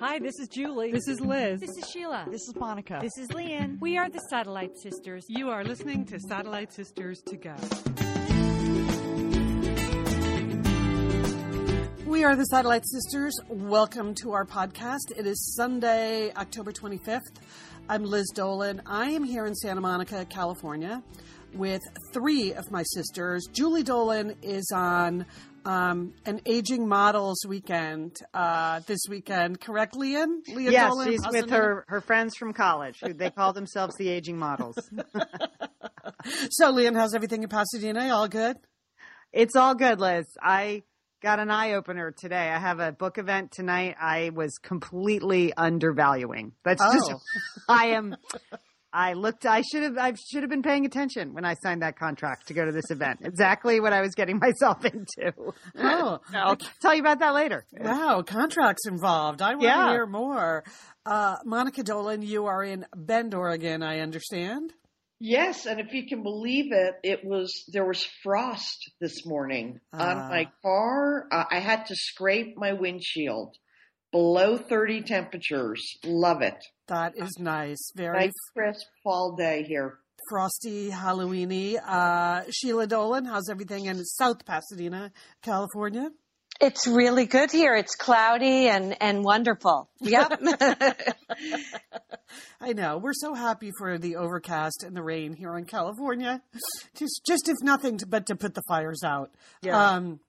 Hi, this is Julie. This is Liz. This is Sheila. This is Monica. This is Lian. We are the Satellite Sisters. You are listening to Satellite Sisters to Go. We are the Satellite Sisters. Welcome to our podcast. It is Sunday, October 25th. I'm Liz Dolan. I am here in Santa Monica, California, with three of my sisters. Julie Dolan is on um, an aging models weekend uh, this weekend, correct, Lian? Leah yes, Dolan, she's with her, her friends from college. Who they call themselves the aging models. so, Lian, how's everything in Pasadena? All good? It's all good, Liz. I got an eye opener today. I have a book event tonight. I was completely undervaluing. That's oh. just I am I looked I should have I should have been paying attention when I signed that contract to go to this event. Exactly what I was getting myself into. Oh. I'll tell you about that later. Wow, contracts involved. I want Yeah. to hear more. Uh, Monica Dolan, you are in Bend, Oregon, I understand. Yes, and if you can believe it, it was there was frost this morning Ah. on my car. Uh, I had to scrape my windshield. Below 30 temperatures. Love it. That is nice. Very Nice crisp fall day here. frosty, Halloweeny. Uh, Sheila Dolan, how's everything in South Pasadena, California? It's really good here. It's cloudy and, and wonderful. Yep. I know. We're so happy for the overcast and the rain here in California. Just, just if nothing to, but to put the fires out. Yeah. Um,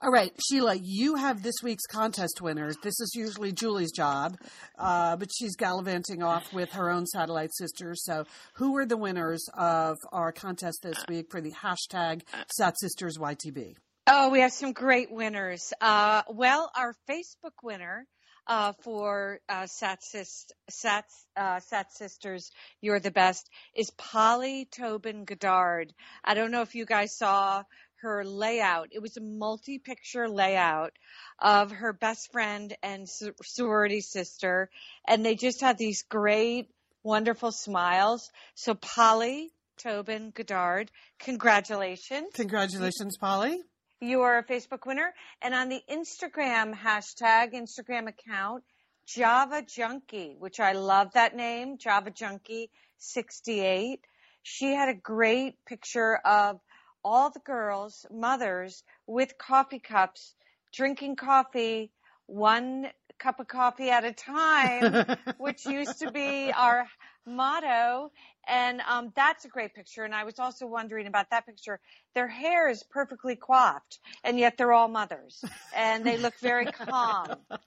all right, Sheila, you have this week's contest winners. This is usually Julie's job, uh, but she's gallivanting off with her own satellite sisters. So, who are the winners of our contest this week for the hashtag SatSistersYTB? oh, we have some great winners. Uh, well, our Facebook winner, uh, for, uh, Sat, Sis- Sat, uh, Sat Sisters, You're the Best is Polly Tobin Goddard. I don't know if you guys saw her layout. It was a multi-picture layout of her best friend and sorority sister. And they just had these great, wonderful smiles. So Polly Tobin Goddard, congratulations. Congratulations, Polly. You are a Facebook winner. And on the Instagram hashtag, Instagram account, Java Junkie, which I love that name, Java Junkie 68. She had a great picture of all the girls, mothers, with coffee cups, drinking coffee, one cup of coffee at a time, which used to be our motto. And um, that's a great picture. And I was also wondering about that picture. Their hair is perfectly coiffed, and yet they're all mothers, and they look very calm.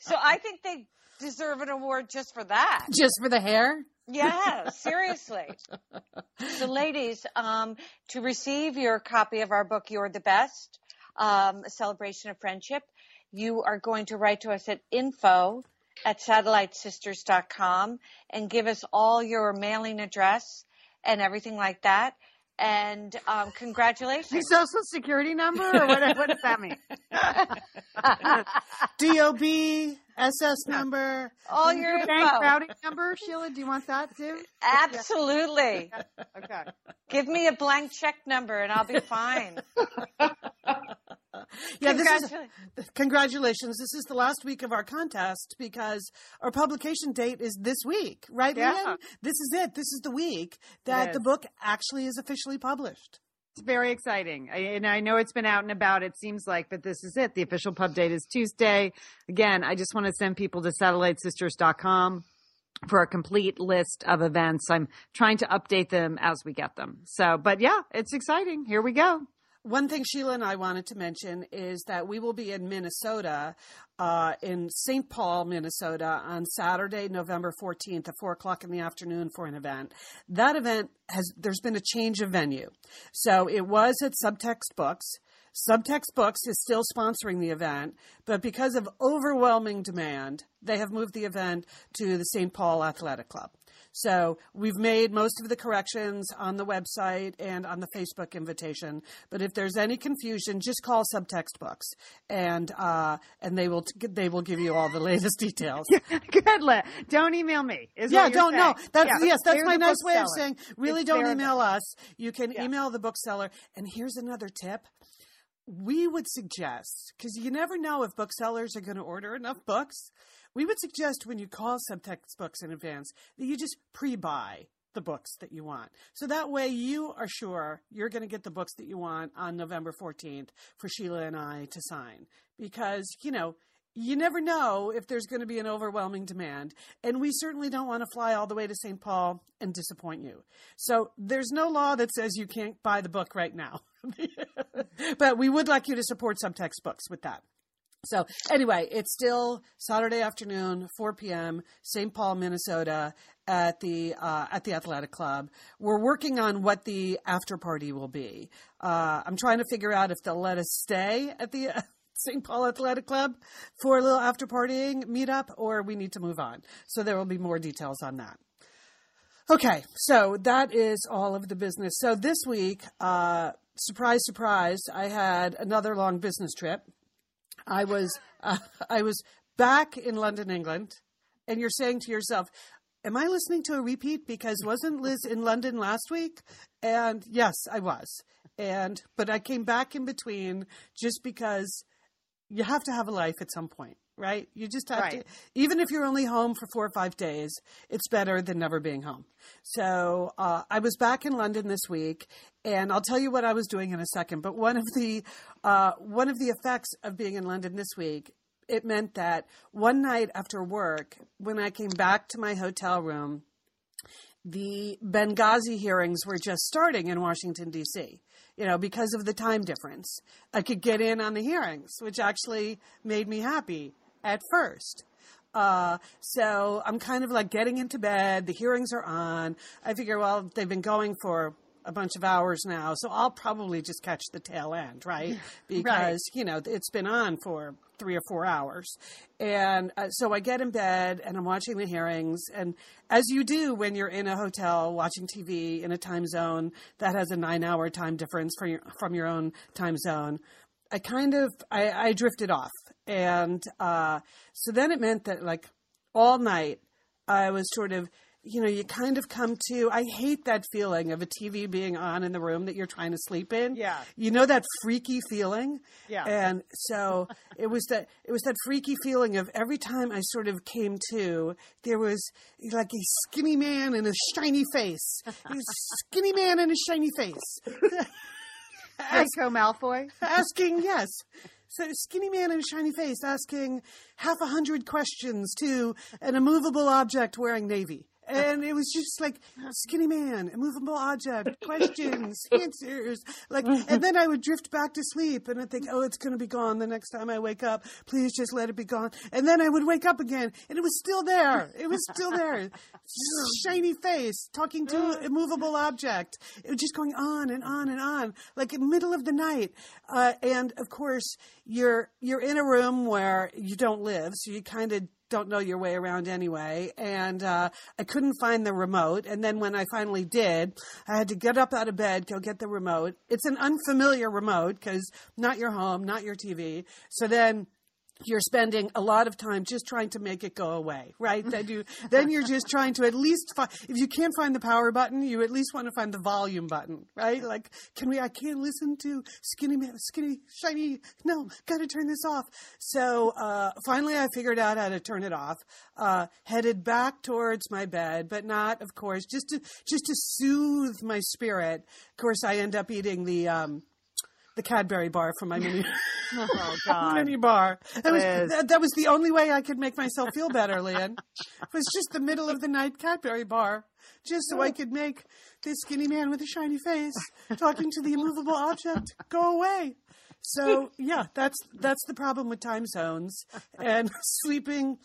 So I think they deserve an award just for that. Just for the hair? Yeah, seriously. So, ladies, um, to receive your copy of our book, You're the Best, um, a celebration of friendship, you are going to write to us at info at satellitesisters.com and give us all your mailing address and everything like that. And um, congratulations. Your social security number or what, what does that mean? DOB, SS number. all your Your bank routing number, Sheila, do you want that too? Absolutely. Okay. Give me a blank check number and I'll be fine. Yeah, this is Congratulations. congratulations. This is the last week of our contest because our publication date is this week, right, Yeah. Lian? This is it. This is the week that the book actually is officially published. It's very exciting. I, and I know it's been out and about, it seems like, but this is it. The official pub date is Tuesday. Again, I just want to send people to satellitesisters.com for a complete list of events. I'm trying to update them as we get them. So, but yeah, it's exciting. Here we go. One thing Sheila and I wanted to mention is that we will be in Minnesota, uh, in St. Paul, Minnesota, on Saturday, November 14th at 4 o'clock in the afternoon for an event. That event has, there's been a change of venue. So it was at Subtext Books. Subtext Books is still sponsoring the event, but because of overwhelming demand, they have moved the event to the St. Paul Athletic Club. So we've made most of the corrections on the website and on the Facebook invitation. But if there's any confusion, just call Subtext Books, and uh, and they will t- they will give you all the latest details. Good, Liz. Don't email me. Is Yeah, don't know. That's Yeah, yes, that's my nice way of saying really It's don't email us. You can Yeah. email the bookseller. And here's another tip. we would suggest, because you never know if booksellers are going to order enough books, we would suggest when you call Subtext Books in advance that you just pre buy the books that you want. So that way you are sure you're going to get the books that you want on November 14th for Sheila and I to sign. Because, you know, you never know if there's going to be an overwhelming demand. And we certainly don't want to fly all the way to St. Paul and disappoint you. So there's no law that says you can't buy the book right now. but we would like you to support Subtext Books with that. So anyway, it's still Saturday afternoon, 4 p.m., St. Paul, Minnesota, at the uh, at the athletic club. We're working on what the after party will be. Uh, I'm trying to figure out if they'll let us stay at the St. Paul Athletic Club for a little after partying meetup, or we need to move on. So there will be more details on that. Okay, so that is all of the business. So this week, uh, surprise, surprise, I had another long business trip. I was uh, I was back in London, England, and you're saying to yourself, "Am I listening to a repeat?" Because wasn't Liz in London last week? And yes, I was. And but I came back in between just because you have to have a life at some point, right? You just have Right. to, even if you're only home for four or five days, it's better than never being home. So uh, I was back in London this week, and I'll tell you what I was doing in a second. But one of the uh, one of the effects of being in London this week, it meant that one night after work, when I came back to my hotel room, the Benghazi hearings were just starting in Washington, D.C., you know, because of the time difference. I could get in on the hearings, which actually made me happy at first. Uh, so I'm kind of like getting into bed. The hearings are on. I figure, well, they've been going for a bunch of hours now, so I'll probably just catch the tail end, right? Because, you know, it's been on for three or four hours. And uh, so I get in bed and I'm watching the hearings. And as you do when you're in a hotel watching TV in a time zone that has a nine hour time difference from your, from your own time zone, I kind of, I, I drifted off. And uh, so then it meant that like all night I was sort of, you know, you kind of come to, I hate that feeling of a TV being on in the room that you're trying to sleep in. Yeah. You know that freaky feeling? Yeah. And so it was that it was that freaky feeling of every time I sort of came to, there was like a skinny man and a shiny face. A skinny man and a shiny face. Draco Malfoy. asking, yes. So skinny man in a shiny face asking half a hundred questions to an immovable object wearing navy. And it was just like skinny man, immovable object, questions, answers. Like, and then I would drift back to sleep and I'd think, oh, it's going to be gone the next time I wake up. Please just let it be gone. And then I would wake up again and it was still there. It was still there. Shiny face, talking to immovable object. It was just going on and on and on, like in the middle of the night. Uh, and of course, you're, you're in a room where you don't live, so you kind of don't know your way around anyway. And uh, I couldn't find the remote. And then when I finally did, I had to get up out of bed, go get the remote. It's an unfamiliar remote because not your home, not your TV. So then you're spending a lot of time just trying to make it go away, right? then you then you're just trying to at least find if you can't find the power button, you at least want to find the volume button, right? Like, can we? I can't listen to skinny skinny shiny. No, got to turn this off. So uh, finally, I figured out how to turn it off. Uh, headed back towards my bed, but not, of course, just to just to soothe my spirit. Of course, I end up eating the. Um, the Cadbury bar from my mini, Oh God. mini bar. That was, that, that was the only way I could make myself feel better, Lian. It was just the middle of the night Cadbury bar, just so I could make this skinny man with a shiny face talking to the immovable object go away. So yeah, that's that's the problem with time zones and sleeping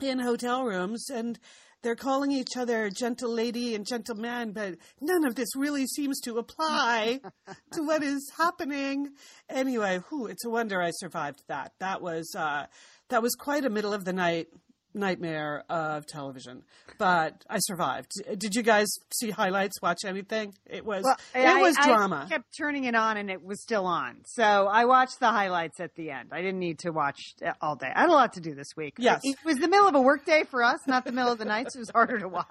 in hotel rooms and they're calling each other gentle lady and gentleman, but none of this really seems to apply to what is happening. Anyway, whew, it's a wonder I survived that. That was uh, that was quite a middle of the night nightmare of television, but I survived. Did you guys see highlights? Watch anything? It was Well, it I- was I drama. kept turning it on, and it was still on. So I watched the highlights at the end. I didn't need to watch all day. I had a lot to do this week. Yes. it was the middle of a workday for us, not the middle of the night. So it was harder to watch.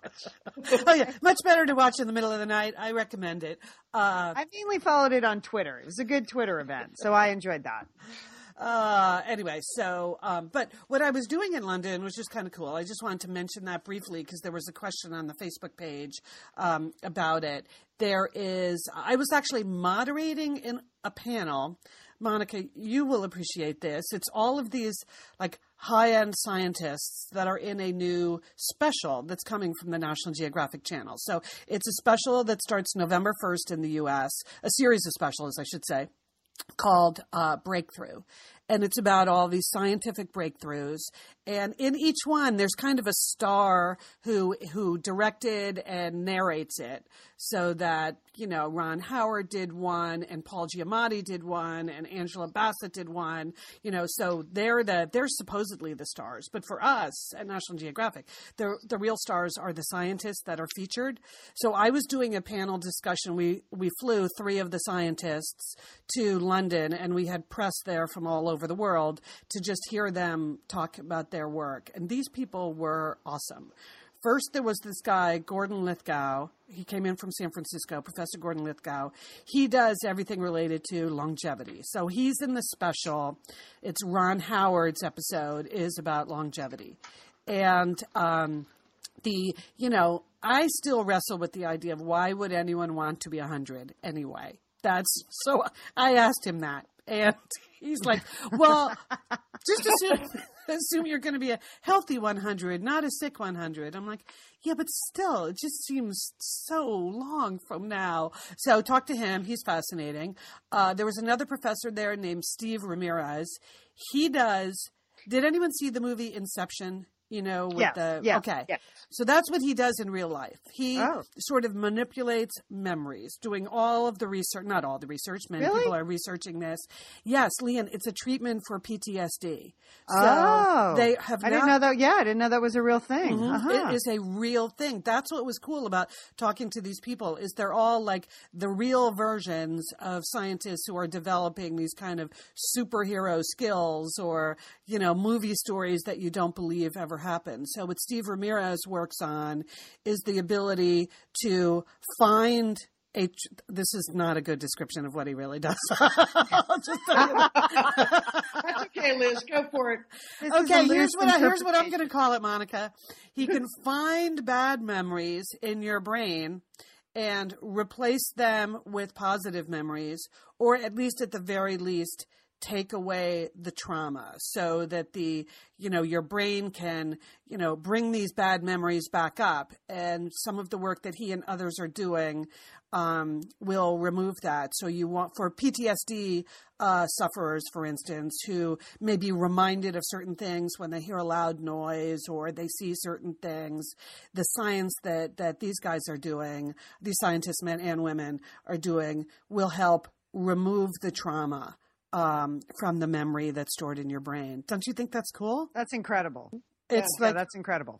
oh yeah, much better to watch in the middle of the night. I recommend it. Uh, I mainly followed it on Twitter. It was a good Twitter event, so I enjoyed that. Uh, anyway, so, um, but what I was doing in London was just kind of cool. I just wanted to mention that briefly because there was a question on the Facebook page um, about it. There is, I was actually moderating in a panel. Monica, you will appreciate this. It's all of these like high end scientists that are in a new special that's coming from the National Geographic Channel. So it's a special that starts November 1st in the US, a series of specials, I should say called uh, Breakthrough. And it's about all these scientific breakthroughs. And in each one, there's kind of a star who who directed and narrates it, so that you know Ron Howard did one, and Paul Giamatti did one, and Angela Bassett did one. You know, so they're the they're supposedly the stars. But for us at National Geographic, the the real stars are the scientists that are featured. So I was doing a panel discussion. We we flew three of the scientists to London, and we had press there from all over the world to just hear them talk about their work. And these people were awesome. First, there was this guy, Gordon Lithgow. He came in from San Francisco, Professor Gordon Lithgow. He does everything related to longevity. So he's in the special. It's Ron Howard's episode is about longevity. And um, the, you know, I still wrestle with the idea of why would anyone want to be 100 anyway? That's so I asked him that. And he's like, well, just assume, assume you're going to be a healthy 100, not a sick 100. I'm like, yeah, but still, it just seems so long from now. So talk to him. He's fascinating. Uh, there was another professor there named Steve Ramirez. He does. Did anyone see the movie Inception? You know, with Yes, the yes, okay. yes. So that's what he does in real life. He Oh. sort of manipulates memories, doing all of the research. Not all the research. Many Really? people are researching this. Yes, Lian, it's a treatment for PTSD. So oh, they have. I didn't know that. Yeah, I didn't know that was a real thing. Mhm. Uh-huh. It is a real thing. That's what was cool about talking to these people is they're all like the real versions of scientists who are developing these kind of superhero skills or, you know, movie stories that you don't believe ever happened. So what Steve Ramirez works on is the ability to find a, this is not a good description of what he really does. I'll just tell you that. That's okay, Liz. Go for it. This Okay, here's what I, here's what I'm going to call it, Monica. He can find bad memories in your brain and replace them with positive memories, or at least at the very least take away the trauma so that the you know your brain can you know bring these bad memories back up. And some of the work that he and others are doing um, will remove that. So you want for ptsd uh, sufferers for instance who may be reminded of certain things when they hear a loud noise or they see certain things the science that that these guys are doing these scientists men and women are doing will help remove the trauma um, from the memory that's stored in your brain. Don't you think that's cool? That's incredible. It's Yeah, like that's incredible.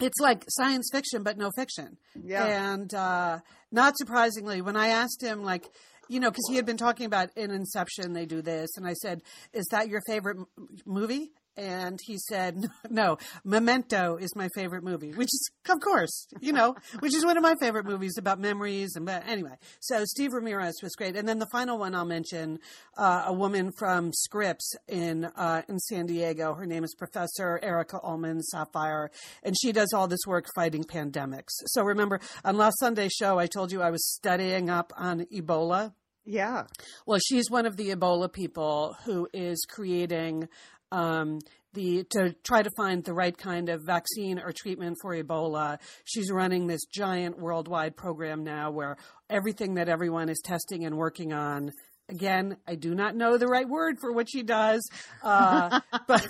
it's like science fiction, but no fiction. Yeah. And uh, not surprisingly, when I asked him, like, you know, because he had been talking about in Inception, they do this, and I said, "Is that your favorite m- movie?" And he said, "No, Memento is my favorite movie." Which is, of course, you know, which is one of my favorite movies about memories. And but anyway, so Steve Ramirez was great. And then the final one I'll mention, uh, a woman from Scripps in uh, in San Diego. Her name is Professor Erica Ollmann Saphire, and she does all this work fighting pandemics. So remember, on last Sunday's show, I told you I was studying up on Ebola. Yeah. Well, she's one of the Ebola people who is creating um, the to try to find the right kind of vaccine or treatment for Ebola. She's running this giant worldwide program now where everything that everyone is testing and working on. Again, I do not know the right word for what she does, uh, but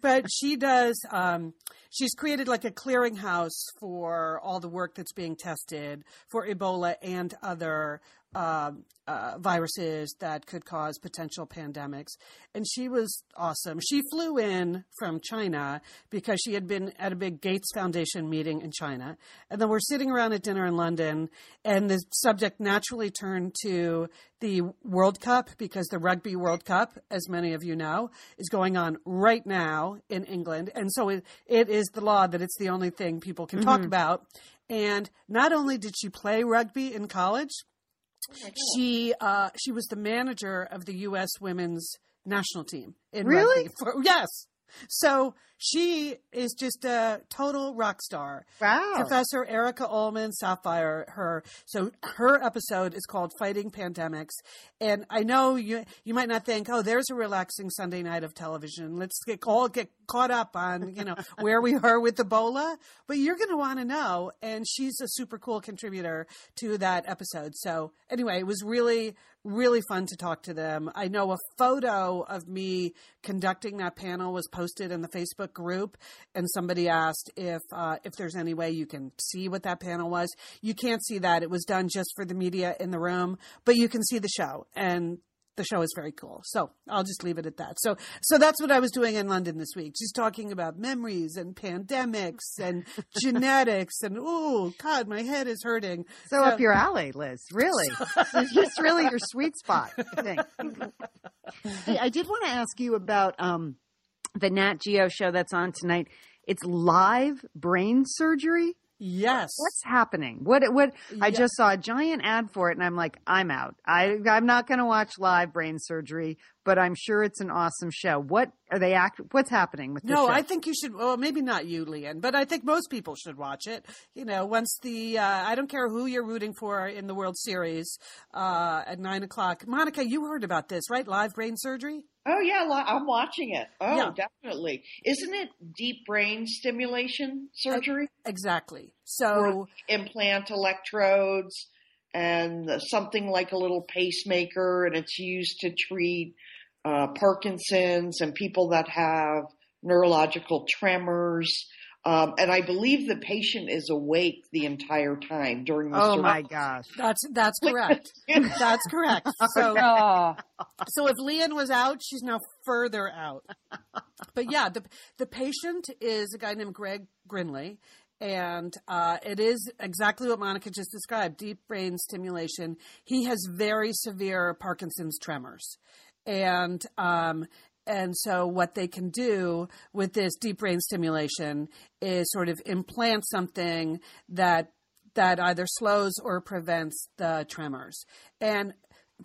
but she does. Um, she's created like a clearinghouse for all the work that's being tested for Ebola and other um, uh, viruses that could cause potential pandemics. And she was awesome. She flew in from China because she had been at a big Gates Foundation meeting in China. And then we're sitting around at dinner in London, and the subject naturally turned to the World Cup because the Rugby World Cup, as many of you know, is going on right now in England. And so it, it is the law that it's the only thing people can talk about. And not only did she play rugby in college, she uh, she was the manager of the U.S. women's national team in Really? rugby. For, yes. So she is just a total rock star. Wow. Professor Erica Ollmann Saphire, her so her episode is called "Fighting Pandemics," and I know you you might not think, oh, there's a relaxing Sunday night of television. Let's get all get caught up on you know where we are with Ebola, but you're going to want to know. And she's a super cool contributor to that episode. So anyway, it was really really fun to talk to them. I know a photo of me conducting that panel was posted in the Facebook group, and somebody asked if uh, if there's any way you can see what that panel was. You can't see that; it was done just for the media in the room, but you can see the show and. The show is very cool, so I'll just leave it at that. So, so that's what I was doing in London this week, just talking about memories and pandemics and genetics, and oh God, my head is hurting. so up your alley, Liz. Really, it's just really your sweet spot. I think. hey, I did want to ask you about um, the Nat Geo show that's on tonight. It's live brain surgery. Yes, What's happening? What? What? I just saw a giant ad for it, and I'm like, I'm out. I I'm not going to watch live brain surgery, but I'm sure it's an awesome show. What are they act? What's happening with this No, show? I think you should. Well, maybe not you, Lian, but I think most people should watch it. You know, once the uh, I don't care who you're rooting for in the World Series uh, at nine o'clock. Monica, you heard about this, right? Live brain surgery. Oh yeah, li- I'm watching it. Oh, Yeah. definitely. Isn't it deep brain stimulation surgery? Exactly. So they implant electrodes and something like a little pacemaker, and it's used to treat uh, Parkinson's and people that have neurological tremors. Um, and I believe the patient is awake the entire time during the oh surgery. my gosh. that's that's correct. that's correct. So Oh, so if Lian was out, she's now further out. But yeah, the the patient is a guy named Greg Grinley, and uh, it is exactly what Monica just described: deep brain stimulation. He has very severe Parkinson's tremors, and um, and so what they can do with this deep brain stimulation is sort of implant something that that either slows or prevents the tremors. And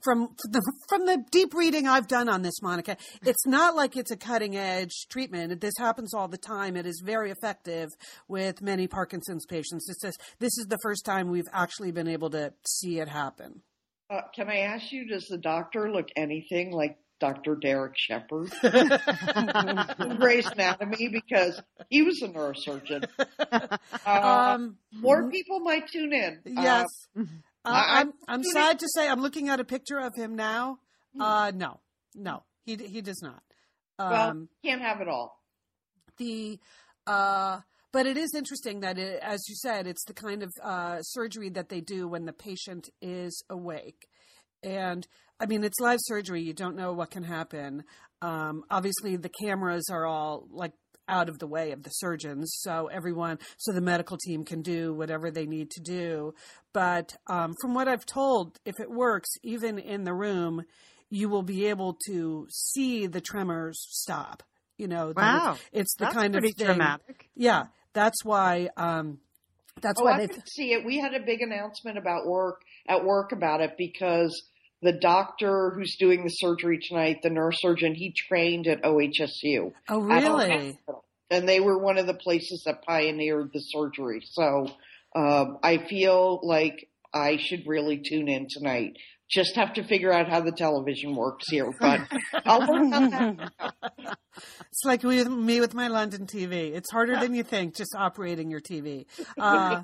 from the from the deep reading I've done on this, Monica, it's not like it's a cutting edge treatment. This happens all the time. It is very effective with many Parkinson's patients. It's just this is the first time we've actually been able to see it happen. Uh, can I ask you, does the doctor look anything like Dr. Derek Shepherd in Grey's Anatomy? Because he was a neurosurgeon. Uh, Um, more people might tune in. Uh, yes, uh, I- I'm I'm sad to say I'm looking at a picture of him now. Uh, no, no, he he does not. well, Um, can't have it all. the uh but it is interesting that it, as you said it's the kind of uh, surgery that they do when the patient is awake. And i mean it's live surgery. You don't know what can happen. Um, obviously the cameras are all like out of the way of the surgeons. So everyone so the medical team can do whatever they need to do. But um, from what i've told if it works even in the room you will be able to see the tremors stop. You know Wow. it's, it's the That's kind of thing dramatic. yeah that's why um that's Oh, why I they see it. We had a big announcement about work at work about it because the doctor who's doing the surgery tonight, the neurosurgeon, he trained at OHSU. oh really. And they were one of the places that pioneered the surgery. So um, I feel like I should really tune in tonight. Just have to figure out how the television works here, but I'll work on that. It's like with me with my London TV. It's harder than you think just operating your TV. Uh,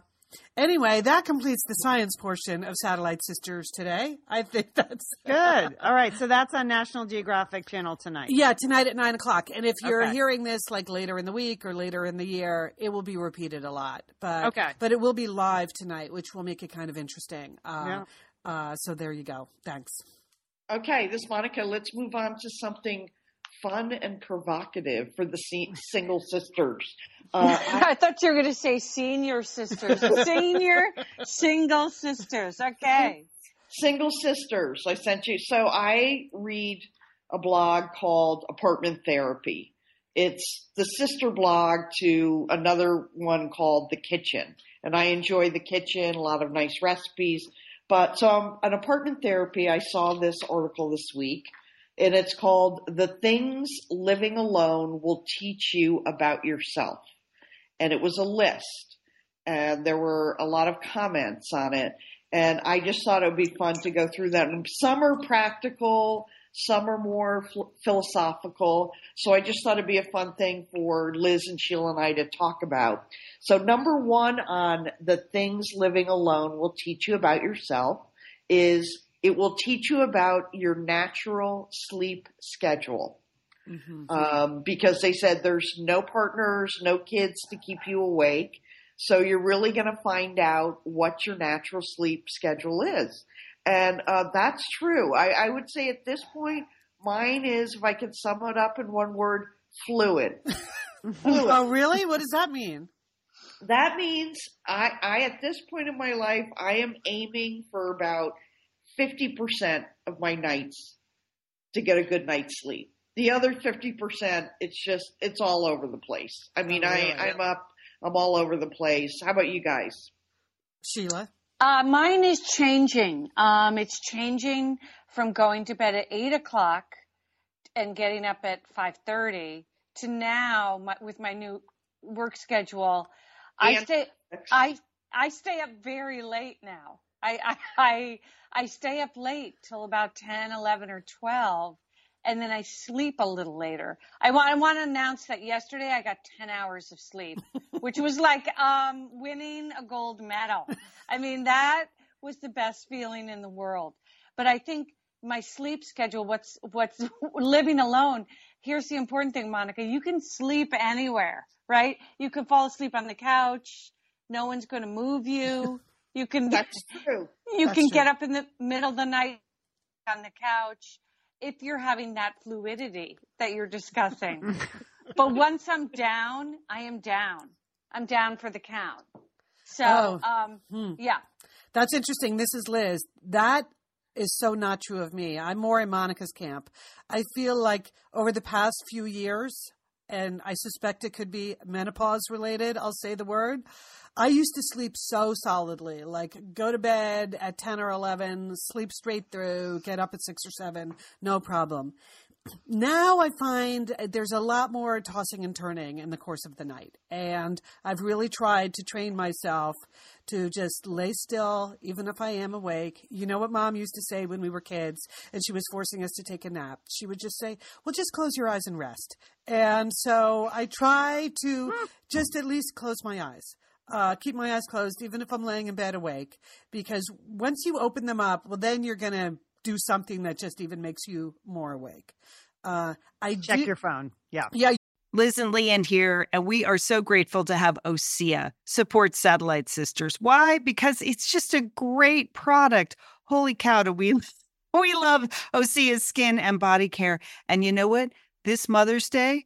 anyway, that completes the science portion of Satellite Sisters today. I think that's Good. All right. So that's on National Geographic Channel tonight. Yeah, tonight at nine o'clock. And if you're Okay. hearing this like later in the week or later in the year, it will be repeated a lot. But Okay. but it will be live tonight, which will make it kind of interesting. Uh, Yeah. Uh, so there you go. Thanks. Okay, this Monica. Let's move on to something fun and provocative for the se- single sisters. Uh, I, I thought you were going to say senior sisters. senior single sisters. Okay. single sisters, I sent you. So I read a blog called Apartment Therapy. It's the sister blog to another one called The Kitchen. And I enjoy The Kitchen, a lot of nice recipes. But so um, an apartment therapy, I saw this article this week and it's called The Things Living Alone Will Teach You About Yourself. And it was a list and there were a lot of comments on it. And I just thought it would be fun to go through that. And some are practical, some are more ph- philosophical. So I just thought it'd be a fun thing for Liz and Sheila and I to talk about. So number one on the things living alone will teach you about yourself is it will teach you about your natural sleep schedule. Um, because they said there's no partners, no kids to keep you awake. So you're really going to find out what your natural sleep schedule is. And uh, that's true. I, I would say at this point, mine is, if I could sum it up in one word, fluid. fluid. Oh, really? What does that mean? That means I, I, at this point in my life, I am aiming for about 50% of my nights to get a good night's sleep. The other 50%, it's just, it's all over the place. I mean, Oh, really? I, I'm up, I'm all over the place. How about you guys? Sheila? Uh, mine is changing. Um, it's changing from going to bed at eight o'clock and getting up at five thirty to now my, with my new work schedule. I stay. I I stay up very late now. I I I, I stay up late till about 10, 11, or twelve, and then I sleep a little later. I want I want to announce that yesterday I got ten hours of sleep, which was like um, winning a gold medal. I mean that was the best feeling in the world. But I think my sleep schedule, what's what's living alone. Here's the important thing, Monica. You can sleep anywhere, right? You can fall asleep on the couch. No one's going to move you. You can That's true. you That's can true. get up in the middle of the night on the couch if you're having that fluidity that you're discussing. but once I'm down, I am down. I'm down for the count. So, Oh. um, Hmm. yeah. That's interesting. This is Liz. That is so not true of me. I'm more in Monica's camp. I feel like over the past few years, and I suspect it could be menopause related, I'll say the word. I used to sleep so solidly, like go to bed at 10 or 11, sleep straight through, get up at 6 or 7, no problem. Now I find uh, there's a lot more tossing and turning in the course of the night. And I've really tried to train myself to just lay still, even if I am awake. You know what mom used to say when we were kids and she was forcing us to take a nap? She would just say, Well, just close your eyes and rest. And so I try to just at least close my eyes. Uh, keep my eyes closed, even if I'm laying in bed awake, because once you open them up, well, then you're going to do something that just even makes you more awake. Uh, I Check do- your phone. Yeah. yeah, Liz and Lian here, and we are so grateful to have OSEA support Satellite Sisters. Why? Because it's just a great product. Holy cow, do we we love OSEA's skin and body care. And you know what? This Mother's Day,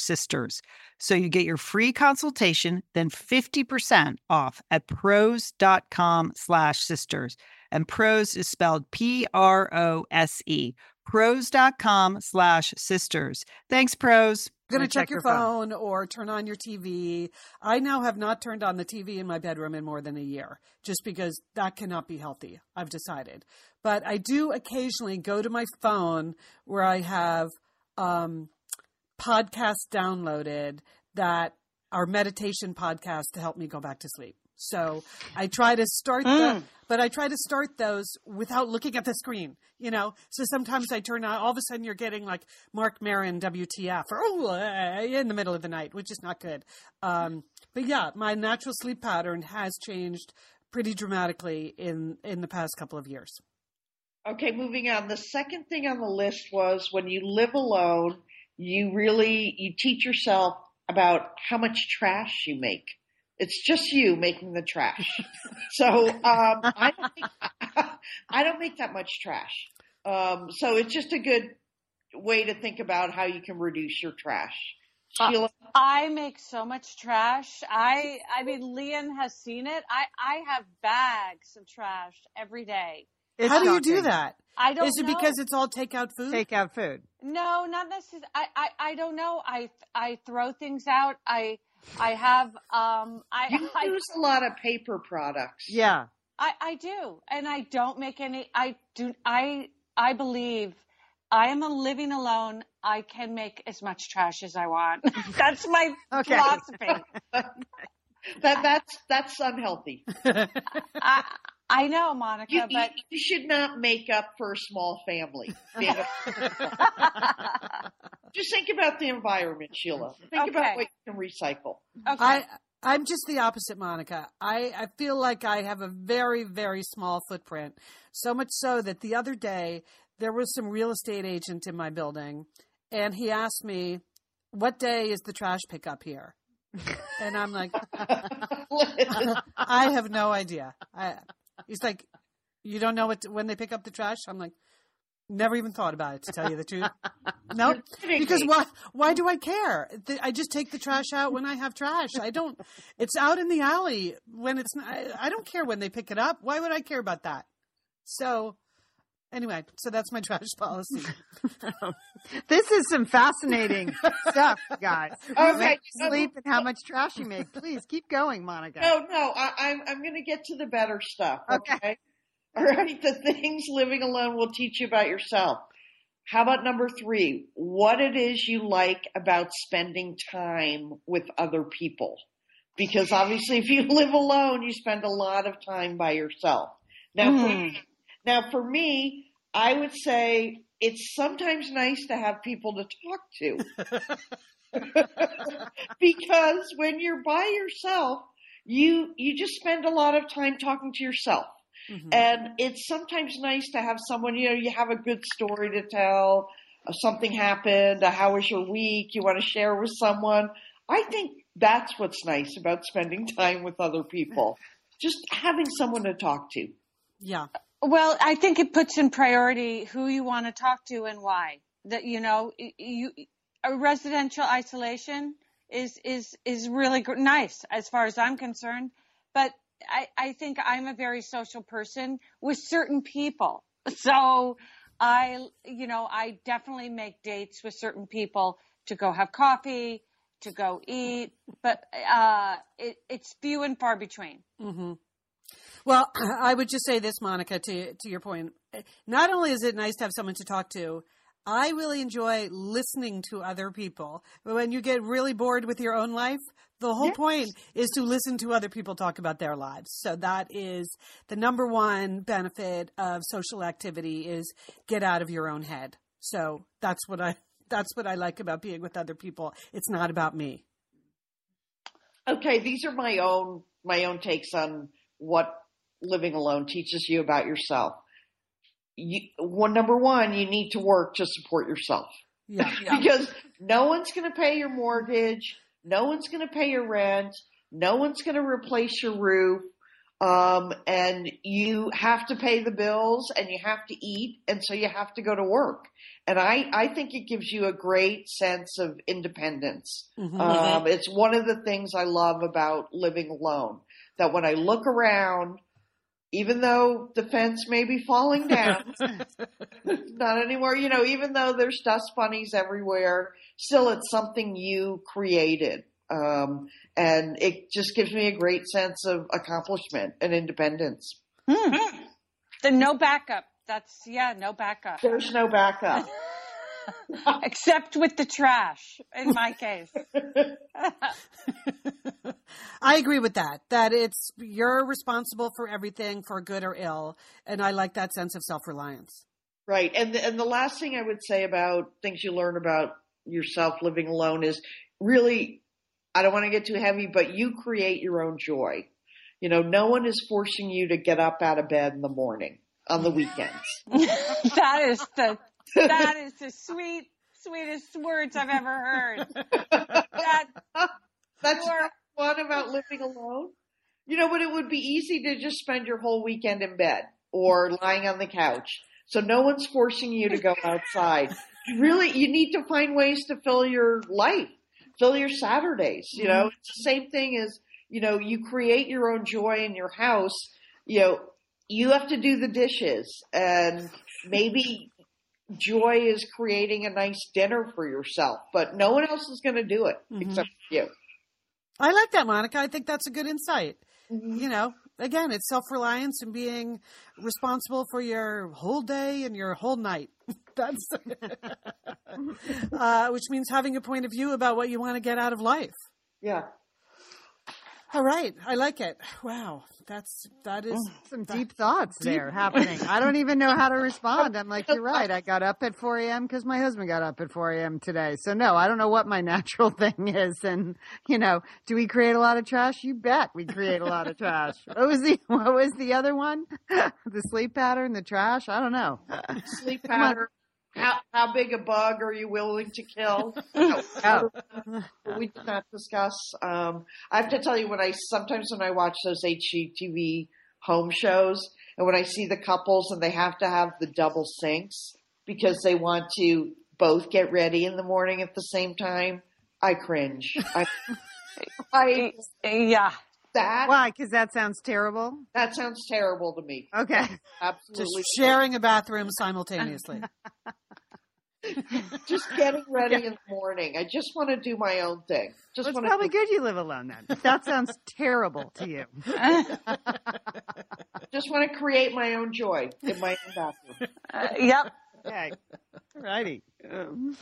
sisters. So you get your free consultation, then 50% off at prose.com slash sisters. And prose is spelled P R O S E. Prose.com slash sisters. Thanks, Prose. You're going Gonna check, check your your phone. phone or turn on your TV. I now have not turned on the TV in my bedroom in more than a year, just because that cannot be healthy. I've decided. But I do occasionally go to my phone where I have um, podcasts downloaded that are meditation podcasts to help me go back to sleep. So I try to start the, hmm. but I try to start those without looking at the screen, you know? So sometimes I turn on, all of a sudden you're getting like Marc Maron WTF or oh, in the middle of the night, which is not good. Um, but yeah, my natural sleep pattern has changed pretty dramatically in, in the past couple of years. Okay, moving on. The second thing on the list was when you live alone, you really you teach yourself about how much trash you make. It's just you making the trash. so um, I don't make, I don't make that much trash. Um, so it's just a good way to think about how you can reduce your trash. Uh, Sheila, I make so much trash. I I mean Lian has seen it. I I have bags of trash every day. It's How do you do that? I don't Is it know. because it's all takeout food? Take out food. No, not necessarily. I, I, I don't know. I, I throw things out. I, I have, um, I, you I, use a lot of paper products. Yeah. I, I do. And I don't make any, I do, I, I believe I am a living alone. I can make as much trash as I want. That's my Okay. philosophy. That that's that's unhealthy. I, I know, Monica, You, you, but you should not make up for a small family. Just think about the environment, Sheila. Think about Okay. what you can recycle. okay. I I'm just the opposite, Monica. I, I feel like I have a very, very small footprint. So much so that the other day there was some real estate agent in my building and he asked me, What day is the trash pickup here? And I'm like, I have no idea. I, he's like, You don't know what when they pick up the trash? I'm like, Never even thought about it to tell you the truth. No, nope. because why? Why do I care? I just take the trash out when I have trash. I don't. It's out in the alley when it's. I, I don't care when they pick it up. Why would I care about that? So, anyway, so that's my trash policy. this is some fascinating stuff, guys. Okay, sleep and how much trash you make. Please keep going, Monica. No, no, I, I'm I'm going to get to the better stuff. okay? okay? All right. The things living alone will teach you about yourself. How about number three? What it is you like about spending time with other people. Because obviously if you live alone, you spend a lot of time by yourself. Now, mm. Now for me, I would say it's sometimes nice to have people to talk to. because when you're by yourself, you, you just spend a lot of time talking to yourself. Mm-hmm. And it's sometimes nice to have someone, you know, you have a good story to tell, uh, something happened, uh, how was your week, you want to share with someone. I think that's what's nice about spending time with other people. Just having someone to talk to. Yeah. Well, I think it puts in priority who you want to talk to and why. That you know, you a residential isolation is is is really nice as far as I'm concerned, but I, I think I'm a very social person with certain people. So I, you know, I definitely make dates with certain people to go have coffee, to go eat, but uh, it, it's few and far between. Mm-hmm. Well, I would just say this, Monica, to to your point. Not only is it nice to have someone to talk to, I really enjoy listening to other people. When you get really bored with your own life, the whole yes. point is to listen to other people talk about their lives. So that is the number one benefit of social activity is get out of your own head. So that's what I that's what I like about being with other people. It's not about me. Okay, these are my own my own takes on what living alone teaches you about yourself. You, one number one, you need to work to support yourself. Yeah. because no one's going to pay your mortgage no one's going to pay your rent. No one's going to replace your roof. Um, and you have to pay the bills and you have to eat. And so you have to go to work. And I, I think it gives you a great sense of independence. Mm-hmm. Um, it's one of the things I love about living alone that when I look around, even though the fence may be falling down, not anymore, you know, even though there's dust bunnies everywhere, still it's something you created. Um, and it just gives me a great sense of accomplishment and independence. Hmm. The no backup. That's, yeah, no backup. There's no backup. Except with the trash, in my case. I agree with that. That it's you're responsible for everything, for good or ill, and I like that sense of self reliance. Right, and the, and the last thing I would say about things you learn about yourself living alone is really, I don't want to get too heavy, but you create your own joy. You know, no one is forcing you to get up out of bed in the morning on the weekends. that is the that is the sweet, sweetest words I've ever heard. That that's fun about living alone. You know, but it would be easy to just spend your whole weekend in bed or lying on the couch. So no one's forcing you to go outside. really, you need to find ways to fill your life, fill your Saturdays. You know, mm-hmm. it's the same thing as, you know, you create your own joy in your house. You know, you have to do the dishes and maybe joy is creating a nice dinner for yourself, but no one else is going to do it mm-hmm. except you. I like that, Monica. I think that's a good insight. Mm-hmm. You know, again, it's self reliance and being responsible for your whole day and your whole night. That's uh, which means having a point of view about what you want to get out of life. Yeah. All right, I like it. Wow, that's that is mm. Some that- deep thoughts there happening. I don't even know how to respond. I'm like, you're right. I got up at 4 a.m. because my husband got up at 4 a.m. today. So no, I don't know what my natural thing is. And you know, do we create a lot of trash? You bet we create a lot of trash. What was the what was the other one? the sleep pattern, the trash. I don't know. Sleep pattern. How how big a bug are you willing to kill? We did not discuss. Um, I have to tell you, when I sometimes when I watch those HGTV home shows, and when I see the couples and they have to have the double sinks because they want to both get ready in the morning at the same time, I cringe. I, I Yeah. that Why? Because that sounds terrible. that sounds terrible to me. Okay. Absolutely, just sharing a bathroom simultaneously. just getting ready in the morning. I just want to do my own thing. Just Well, it's probably to good you live alone then. That sounds terrible to you. just want to create my own joy in my own bathroom. Uh, yep. Okay. Righty. Um,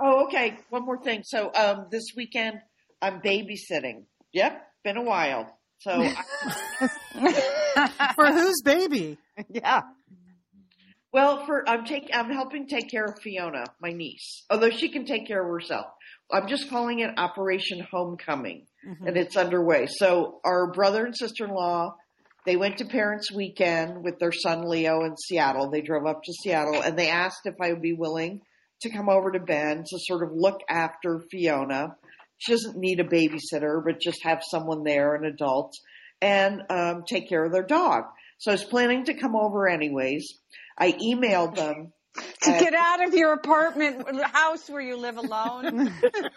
Oh, okay. One more thing. So, um, this weekend I'm babysitting. Yep, been a while. So, I, For whose baby? yeah. Well, for I'm take I'm helping take care of Fiona, my niece. Although she can take care of herself. I'm just calling it Operation Homecoming, and it's underway. So, our brother and sister-in-law. They went to Parents Weekend with their son Leo in Seattle. They drove up to Seattle and they asked if I would be willing to come over to Bend to sort of look after Fiona. She doesn't need a babysitter, but just have someone there, an adult, and um, take care of their dog. So I was planning to come over anyways. I emailed them. To and- get out of your apartment house where you live alone.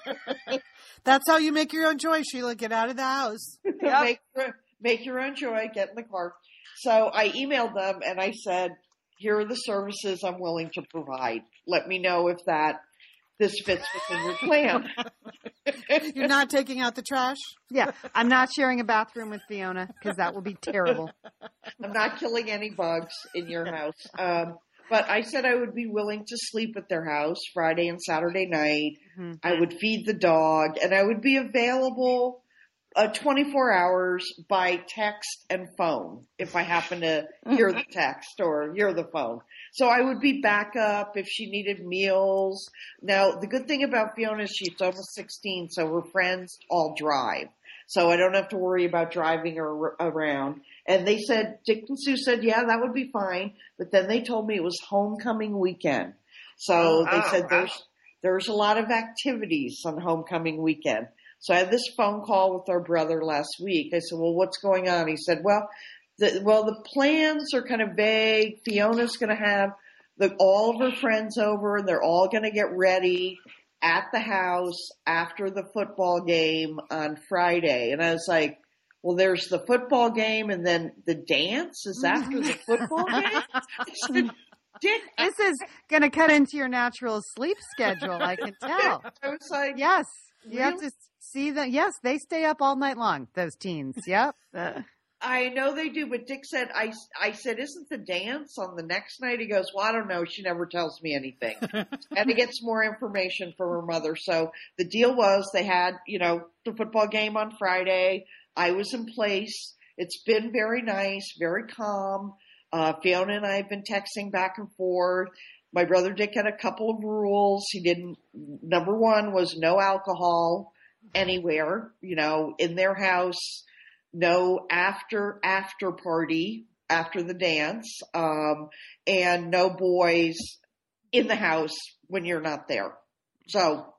That's how you make your own joy, Sheila. Get out of the house. make, your, make your own joy, get in the car. So I emailed them and I said, here are the services I'm willing to provide. Let me know if that this fits within your plan. You're not taking out the trash. Yeah. I'm not sharing a bathroom with Fiona because that will be terrible. I'm not killing any bugs in your house. Um, but I said I would be willing to sleep at their house Friday and Saturday night. Mhm. I would feed the dog and I would be available uh, 24 hours by text and phone if I happen to hear the text or hear the phone. So I would be backup if she needed meals. Now, the good thing about Fiona is she's almost 16, so her friends all drive. So I don't have to worry about driving her around. And they said, Dick and Sue said, yeah, that would be fine. But then they told me it was homecoming weekend. So oh, they said there's, there's a lot of activities on homecoming weekend. So I had this phone call with our brother last week. I said, well, what's going on? He said, well, the, well, the plans are kind of vague. Fiona's going to have the, all of her friends over and they're all going to get ready at the house after the football game on Friday. And I was like, well, there's the football game and then the dance is after the football game. Dick, This is going to cut into your natural sleep schedule. I can tell. I was like, Yes. You have to see that. Yes, they stay up all night long, those teens. Yep. I know they do, but Dick said, I, I said, isn't the dance on the next night? He goes, well, I don't know. She never tells me anything. and he gets more information from her mother. So the deal was they had, you know, the football game on Friday. I was in place. It's been very nice, very calm. Uh, Fiona and I have been texting back and forth. My brother Dick had a couple of rules. He didn't, number one was no alcohol anywhere, you know, in their house no after after party after the dance um and no boys in the house when you're not there so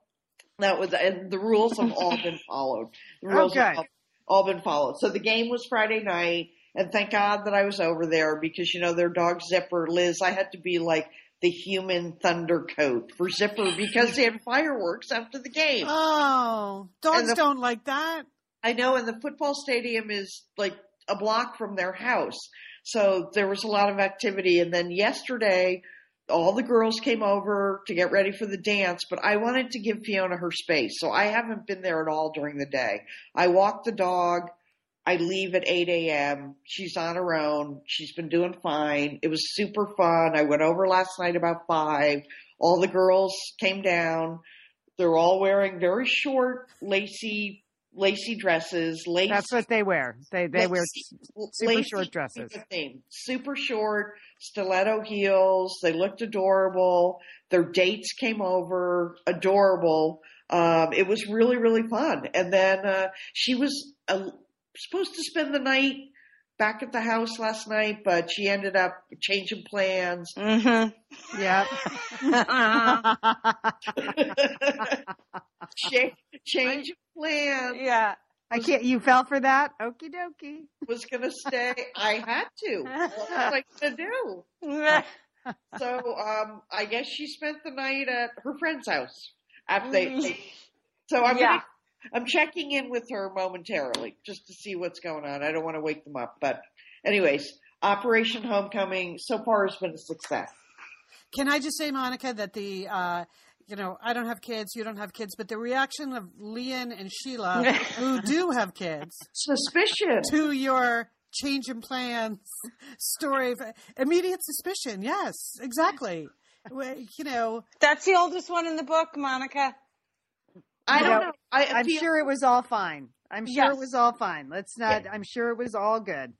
that was and the rules have all been followed the rules Okay. all, all been followed so the game was friday night and thank god that i was over there because you know their dog zipper liz i had to be like the human thunder coat for zipper because they had fireworks after the game Oh, dogs the- don't like that. I know, and the football stadium is like a block from their house. So there was a lot of activity. And then yesterday, all the girls came over to get ready for the dance, but I wanted to give Fiona her space. So I haven't been there at all during the day. I walk the dog. I leave at 8 a.m. She's on her own. She's been doing fine. It was super fun. I went over last night about five. All the girls came down. They're all wearing very short, lacy lacy dresses, lacy. That's what they wear. They they wear super lacy short dresses. Theme. Super short, stiletto heels. They looked adorable. Their dates came over, adorable. Um, it was really, really fun. And then uh, she was uh, supposed to spend the night back at the house last night, but she ended up changing plans. Mm-hmm. Yep. Cha- change of plans. Yeah. I can't. You fell for that. Okie dokie. Was going to stay. I had to. What was I to do? So um, I guess she spent the night at her friend's house after they. they- so I'm Yeah. gonna, I'm checking in with her momentarily just to see what's going on. I don't want to wake them up, but anyways, Operation Homecoming so far has been a success. Can I just say, Monica, that the, uh, you know, I don't have kids, you don't have kids, but the reaction of Lian and Sheila, who do have kids, Suspicion. to your change in plans story, immediate suspicion. Yes, exactly. You know, That's the oldest one in the book, Monica. I don't Yeah. know. I I'm feel- sure it was all fine. I'm sure Yes. it was all fine. Let's not. I'm sure it was all good.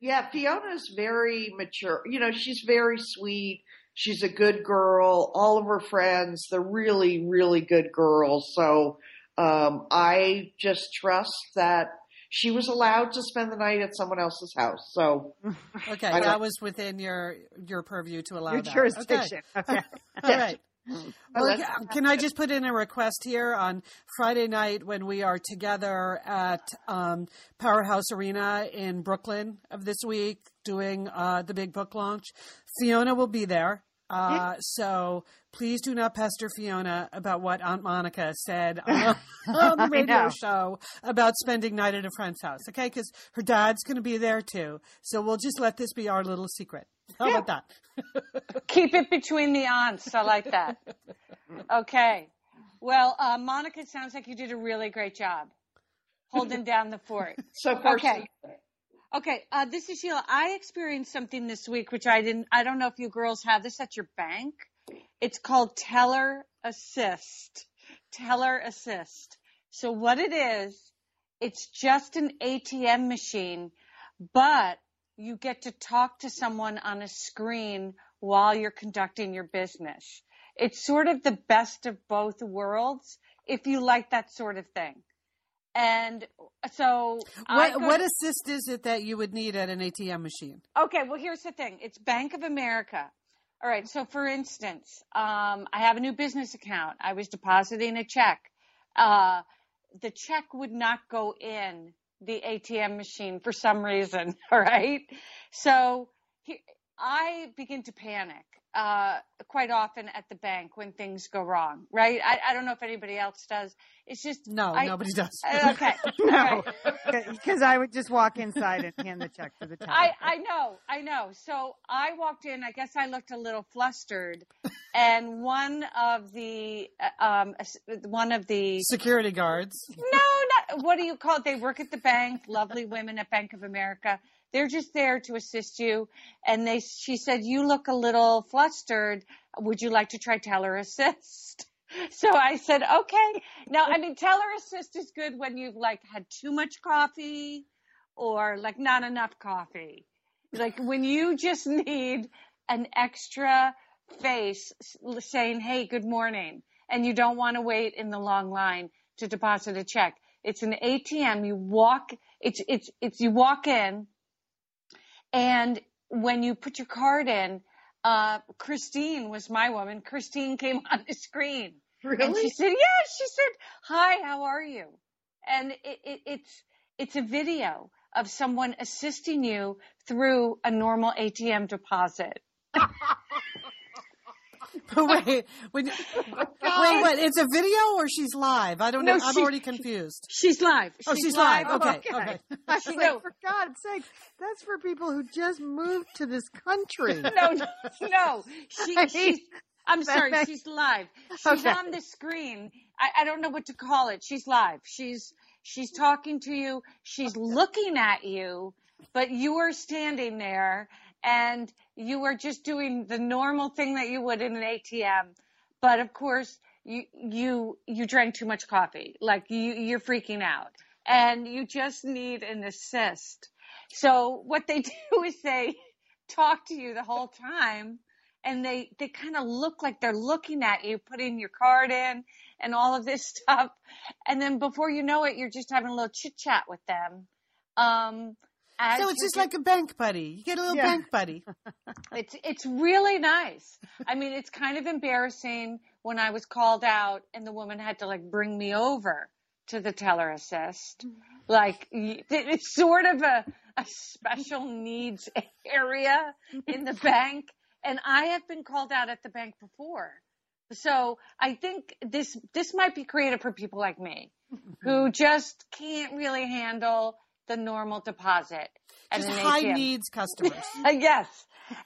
Yeah, Fiona's very mature. You know, she's very sweet. She's a good girl. All of her friends, they're really, really good girls. So um, I just trust that she was allowed to spend the night at someone else's house. So okay, that was within your your purview to allow Your that. jurisdiction. Okay. Okay. All right. Well, can I just put in a request here on Friday night when we are together at um, Powerhouse Arena in Brooklyn of this week doing uh, the big book launch? Fiona will be there. Uh, so please do not pester Fiona about what Aunt Monica said on, on the radio show about spending night at a friend's house. Okay, because her dad's going to be there too. So we'll just let this be our little secret. How about that? Keep it between the aunts. I like that. Okay. Well, uh, Monica, it sounds like you did a really great job holding down the fort. so far, Okay. Okay, uh, this is Sheila. I experienced something this week, which I didn't. I don't know if you girls have this at your bank. It's called Teller Assist. Teller Assist. So what it is, it's just an ATM machine, but you get to talk to someone on a screen while you're conducting your business. It's sort of the best of both worlds if you like that sort of thing. And so What, what assist is it that you would need at an ATM machine? Okay, well, here's the thing. It's Bank of America. All right. So, for instance, um, I have a new business account. I was depositing a check. Uh, the check would not go in the ATM machine for some reason. All right. So, he, I begin to panic uh, quite often at the bank when things go wrong. Right. I, I don't know if anybody else does. It's just No, I- nobody does. okay. No, because I would just walk inside and hand the check to the teller. I, I know, I know. So I walked in. I guess I looked a little flustered, and one of the uh, um one of the Security guards. no, what do you call it? They work at the bank. Lovely women at Bank of America. They're just there to assist you. And they, she said, you look a little flustered. Would you like to try Teller Assist? So I said, okay. Now, I mean, Teller Assist is good when you've like had too much coffee or like not enough coffee. Like when you just need an extra face saying, hey, good morning. And you don't want to wait in the long line to deposit a check. It's an ATM. You walk, it's, it's, it's, you walk in and when you put your card in, uh, Christine was my woman. Christine came on the screen. And she said, yeah, she said, hi, how are you? And it, it, it's, it's a video of someone assisting you through a normal ATM deposit. wait, when, oh wait, what? It's a video or she's live? I don't No, know. I'm already confused. She's live. Oh, she's live. Okay, okay. okay. I was She like, for God's sake, that's for people who just moved to this country. No, no, no. She, she's, I'm sorry, she's live. She's Okay. on the screen. I, I don't know what to call it. She's live. She's, she's talking to you. She's looking at you, but you are standing there and you are just doing the normal thing that you would in an ATM. But of course, you, you, you drank too much coffee. Like you, you're freaking out. and you just need an assist. So what they do is they talk to you the whole time and they, they kind of look like they're looking at you, putting your card in and all of this stuff. And then before you know it, you're just having a little chit chat with them. Um, as So it's just like a bank buddy. You get a little Yeah. bank buddy. it's it's really nice. I mean, it's kind of embarrassing when I was called out and the woman had to like bring me over to the teller assist. Mm-hmm. Like it's sort of a a special needs area in the bank, and I have been called out at the bank before. So I think this this might be creative for people like me who just can't really handle the normal deposit. at Just an high ATM. needs customers. Yes.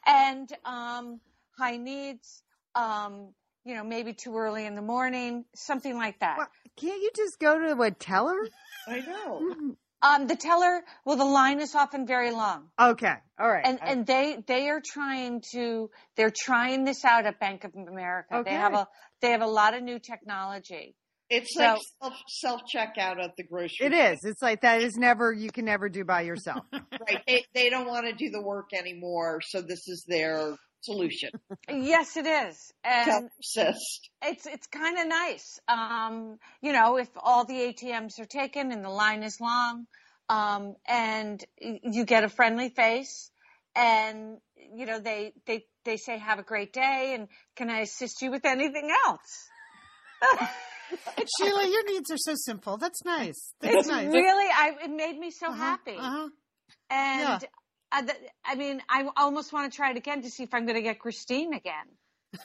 And um, high needs, um, you know, maybe too early in the morning, something like that. Well, can't you just go to a teller? I know. Um, the teller, well, the line is often very long. Okay, all right. And, and they, they are trying to, they're trying this out at Bank of America. Okay. They have a, they have a lot of new technology. It's So- like self self checkout at the grocery. it is. It's like that is never you can never do by yourself. right. They, they don't want to do the work anymore, so this is their solution. Yes, it is. And Self assist. it's it's kind of nice. Um, you know, if all the ATMs are taken and the line is long, um, and you get a friendly face, and you know they they they say have a great day, and can I assist you with anything else? Sheila, your needs are so simple. That's nice. That's it's nice. really, I it made me so Uh-huh, happy, uh-huh. and I, th- I mean, I almost want to try it again to see if I'm going to get Christine again.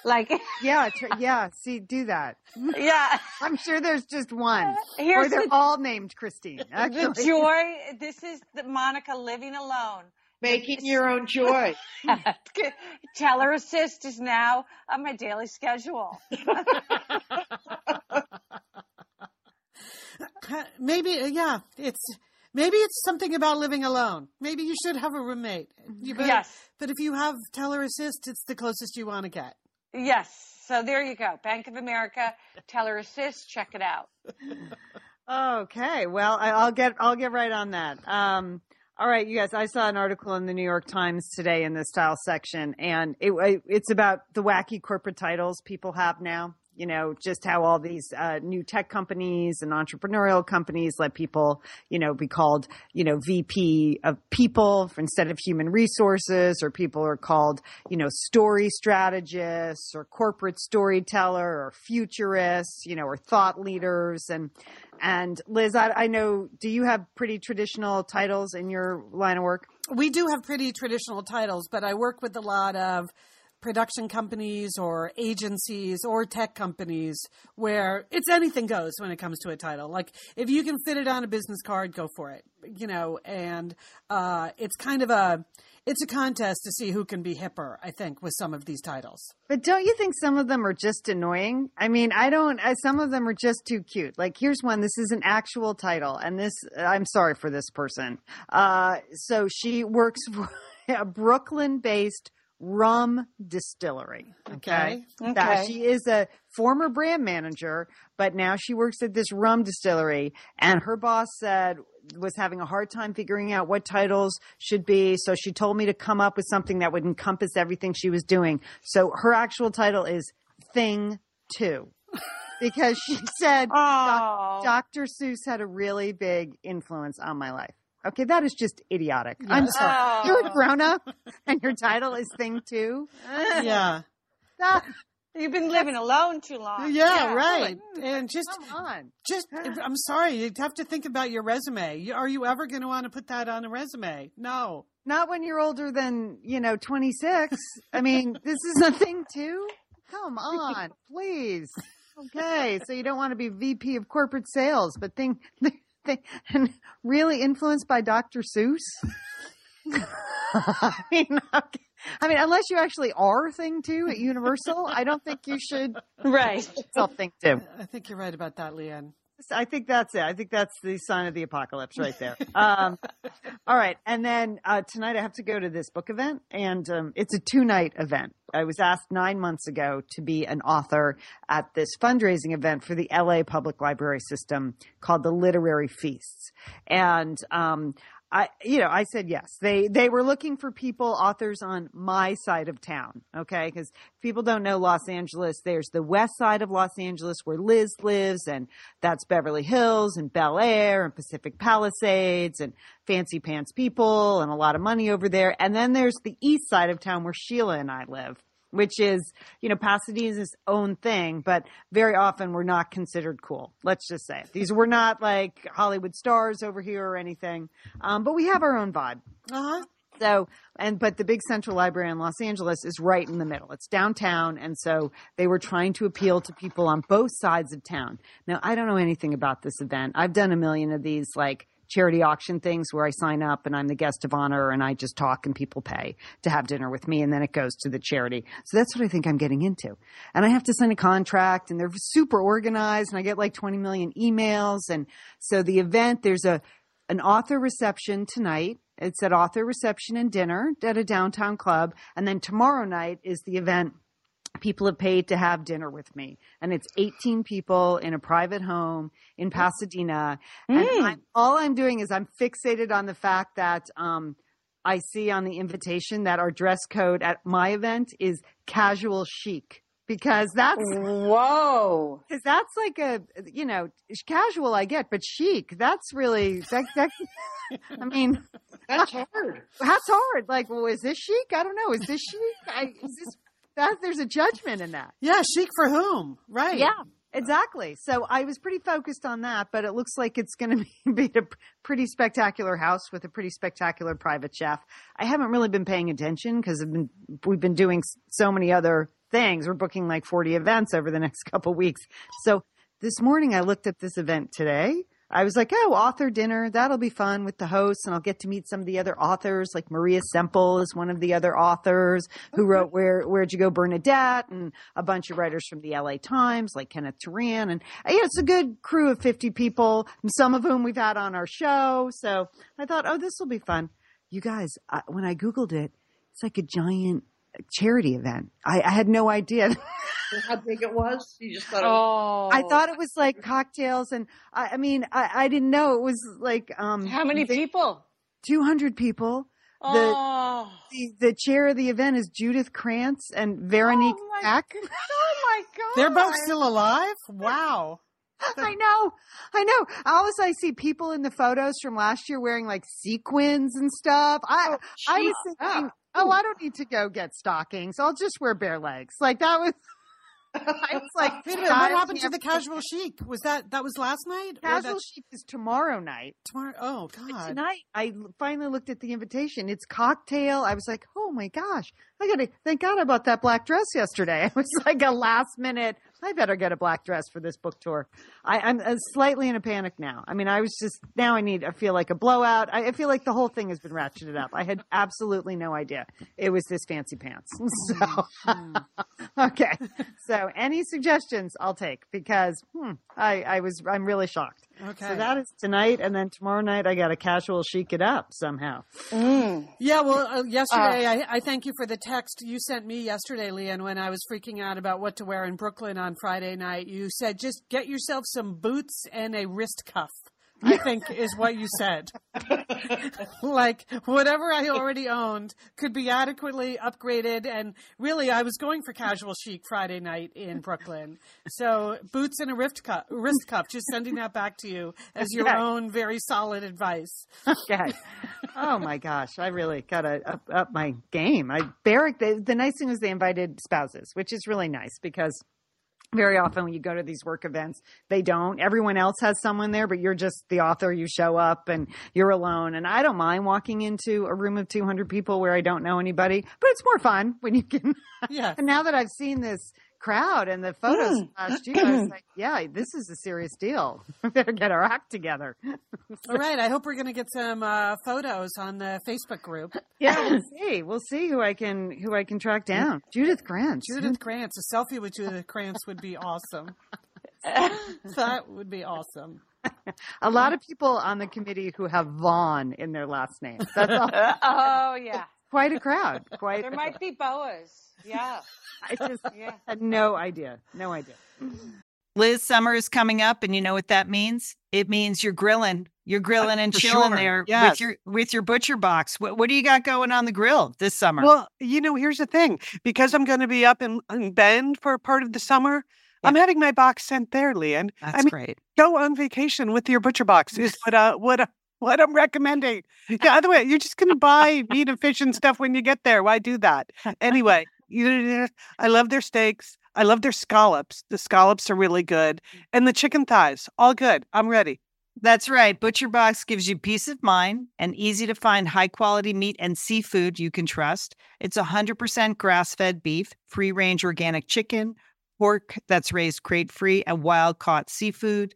Like, yeah, tr- yeah. See, do that. yeah. I'm sure there's just one, Here's or they're the- all named Christine. The joy. This is the Monica living alone. Making your own joy. Teller assist is now on my daily schedule. Maybe, uh, yeah, it's maybe it's something about living alone. Maybe you should have a roommate. You bet- Yes. But if you have teller assist, it's the closest you want to get. Yes. So there you go. Bank of America, Teller assist. Check it out. Okay, well, I, I'll get I'll get right on that. Um, all right, you guys. I saw an article in the New York Times today in the style section, and it, it's about the wacky corporate titles people have now. You know, just how all these uh, new tech companies and entrepreneurial companies let people, you know, be called, you know, VP of people instead of human resources, or people are called, you know, story strategists or corporate storyteller or futurists, you know, or thought leaders. And and Liz, I, I know, do you have pretty traditional titles in your line of work? We do have pretty traditional titles, but I work with a lot of production companies or agencies or tech companies where it's anything goes when it comes to a title. Like if you can fit it on a business card, go for it. You know, and uh, it's kind of a it's a contest to see who can be hipper. I think with some of these titles. But don't you think some of them are just annoying? I mean, I don't, I, some of them are just too cute. Like, here's one. This is an actual title. And this, I'm sorry for this person. Uh, so she works for a Brooklyn based rum distillery. Okay. That Okay. she is a former brand manager, but now she works at this rum distillery. And her boss said, was having a hard time figuring out what titles should be. So she told me to come up with something that would encompass everything she was doing. So her actual title is Thing Two. Because she said Oh. Dr. Seuss had a really big influence on my life. Okay, that is just idiotic. I'm sorry. Oh. You're a grown up and your title is Thing Two. Yeah. That- You've been living alone too long. Yeah, right. And just come on. just I'm sorry, you have to think about your resume. Are you ever going to want to put that on a resume? No. Not when you're older than, you know, 26. I mean, this is a thing too. Come on, please. Okay, so you don't want to be VP of corporate sales, but think, think and really influenced by Dr. Seuss. I mean, okay. I mean, unless you actually are thing two at Universal, I don't think you should Right. self think two. I think you're right about that, Lian. I think that's it. I think that's the sign of the apocalypse right there. Um, all right. And then uh, tonight I have to go to this book event, and um, it's a two night event. I was asked nine months ago to be an author at this fundraising event for the LA Public Library System called the Literary Feasts. And, um, I, you know, I said yes. They they were looking for people, authors on my side of town. Okay, because people don't know Los Angeles. There's the west side of Los Angeles where Liz lives, and that's Beverly Hills and Bel Air and Pacific Palisades and fancy pants people and a lot of money over there. And then there's the east side of town where Sheila and I live which is, you know, Pasadena's own thing, but very often we're not considered cool. Let's just say it. These we're not like Hollywood stars over here or anything, um, but we have our own vibe. Uh huh. So, and, but the big central library in Los Angeles is right in the middle. It's downtown. And so they were trying to appeal to people on both sides of town. Now, I don't know anything about this event. I've done a million of these, like, charity auction things where I sign up and I'm the guest of honor and I just talk and people pay to have dinner with me and then it goes to the charity. So that's what I think I'm getting into. And I have to sign a contract and they're super organized and I get like 20 million emails. And so the event, there's a, an author reception tonight. It's at author reception and dinner at a downtown club. And then tomorrow night is the event people have paid to have dinner with me. And it's 18 people in a private home in pasadena. And I'm, all i'm doing is i'm fixated on the fact that um, i see on the invitation that our dress code at my event is casual chic because that's Whoa. because that's like a you know casual i get but chic that's really that, that i mean That's hard. that's hard. Like well is this chic? I don't know. Is this chic? I, is this that there's a judgment in that Yeah, chic for whom? Right. yeah, exactly. So I was pretty focused on that, but it looks like it's going to be, be a pretty spectacular house with a pretty spectacular private chef. I haven't really been paying attention because been, we've been doing so many other things. We're booking like 40 events over the next couple weeks. So this morning I looked at this event today. I was like, oh, author dinner. That'll be fun with the hosts and I'll get to meet some of the other authors. Like Maria Semple is one of the other authors who wrote Where, Where'd You Go, Bernadette and a bunch of writers from the LA Times like Kenneth Turan. And yeah, it's a good crew of 50 people, some of whom we've had on our show. So I thought, oh, this will be fun. You guys, I, when I Googled it, it's like a giant charity event. I, I had no idea. How big it was? You just thought. Oh. was- I thought it was like cocktails and I, I mean, I, I didn't know it was like, um, How many people? 200 people. oh. The, the chair of the event is Judith Krantz and Veronique Oh my Peck. Oh my God. They're both still alive? Wow. I know, I know. Always I see people in the photos from last year wearing like sequins and stuff. I, I was Jeez. thinking, oh, hmm. I don't need to go get stockings. I'll just wear bare legs. Like that was, I was like, Wait a minute, what happened to the casual chic? Was that that was last night? Casual chic is tomorrow night. tomorrow? Oh God. tonight, I finally looked at the invitation. It's cocktail. I was like, oh my gosh, I gotta thank God I bought that black dress yesterday. It was like a last minute. I better get a black dress for this book tour. I, I'm uh, slightly in a panic now. I mean, I was just now I need. I feel like a blowout. I, I feel like the whole thing has been ratcheted up. I had absolutely no idea it was this fancy pants. So okay, so any suggestions I'll take because hmm, I, I was I'm really shocked. Okay. So that is tonight, and then tomorrow night I got a casual chic it up somehow. Mm. Yeah, well, uh, yesterday I, I thank you for the text you sent me yesterday, Lian, when I was freaking out about what to wear in Brooklyn on Friday night. You said just get yourself some boots and a wrist cuff. I think is what you said. like whatever I already owned could be adequately upgraded, and really, I was going for casual chic Friday night in Brooklyn. So boots and a wrist cuff, wrist cuff. Just sending that back to you as your Okay. own very solid advice. Okay. oh my gosh, I really got to up, up my game. I Barrick. The, the nice thing was they invited spouses, which is really nice because very often when you go to these work events, they don't. Everyone else has someone there, but you're just the author. You show up and you're alone. And I don't mind walking into a room of 200 people where I don't know anybody, but it's more fun when you can. Yeah. and now that I've seen this crowd and the photos Mm. last year, I was like, yeah, this is a serious deal. We better get our act together. All right. I hope we're going to get some uh, photos on the Facebook group. Yeah, we'll see. We'll see who I can who I can track down. Judith Grant. Judith Krantz, a selfie with Judith Krantz would be awesome. that would be awesome. A lot of people on the committee who have Vaughn in their last name. That's all. oh yeah. Quite a crowd. Quite. There might be boas. Yeah. I just Yeah. had no idea. No idea. Liz, summer is coming up, and you know what that means? It means you're grilling. You're grilling and for chilling sure. there Yes. with your with your butcher box. What what do you got going on the grill this summer? Well, you know, here's the thing. Because I'm going to be up in, in Bend for part of the summer, I'm having my box sent there, Lian. That's I mean, great. go on vacation with your butcher box is what uh what what I'm recommending. Yeah, other way, you're just gonna buy meat and fish and stuff when you get there. Why do that? Anyway, you I love their steaks. I love their scallops. The scallops are really good. And the chicken thighs, all good. I'm ready. That's right. Butcher Box gives you peace of mind and easy to find high quality meat and seafood you can trust. It's 100% grass fed beef, free range organic chicken, pork that's raised crate free, and wild caught seafood.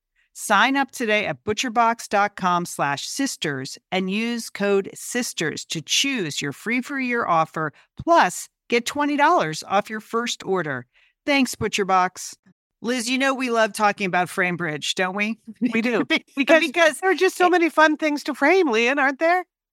Sign up today at butcherbox.com slash sisters and use code sisters to choose your free for year offer plus get $20 off your first order. Thanks, ButcherBox. Liz, you know we love talking about FrameBridge, don't we? We do. because, Because, because there are just so many fun things to frame, Lian, aren't there?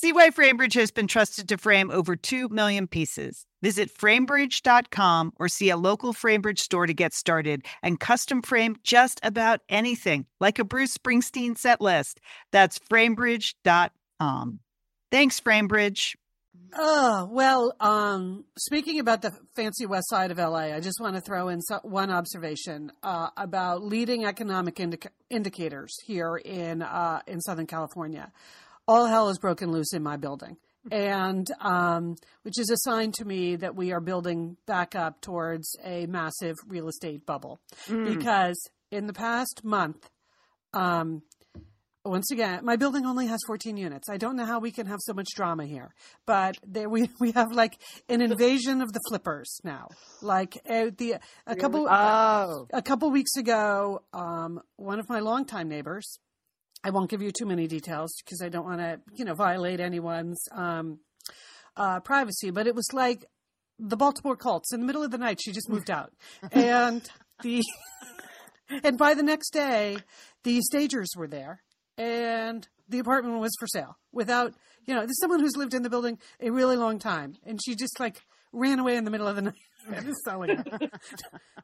See why FrameBridge has been trusted to frame over 2 million pieces. Visit framebridge.com or see a local FrameBridge store to get started and custom frame just about anything, like a Bruce Springsteen set list. That's framebridge.com. Thanks, FrameBridge. Oh, well, um, speaking about the fancy west side of LA, I just want to throw in so- one observation uh, about leading economic indica- indicators here in uh, in Southern California. All hell is broken loose in my building, and um, which is a sign to me that we are building back up towards a massive real estate bubble. Because in the past month, um, once again, my building only has 14 units. I don't know how we can have so much drama here, but there we we have like an invasion of the flippers now. Like uh, the a couple Oh. a couple weeks ago, um, one of my longtime neighbors. I won't give you too many details because I don't want to, you know, violate anyone's um, uh, privacy. But it was like the Baltimore Colts in the middle of the night. She just moved out, and the and by the next day, the stagers were there, and the apartment was for sale without, you know, there's someone who's lived in the building a really long time, and she just like ran away in the middle of the night selling it.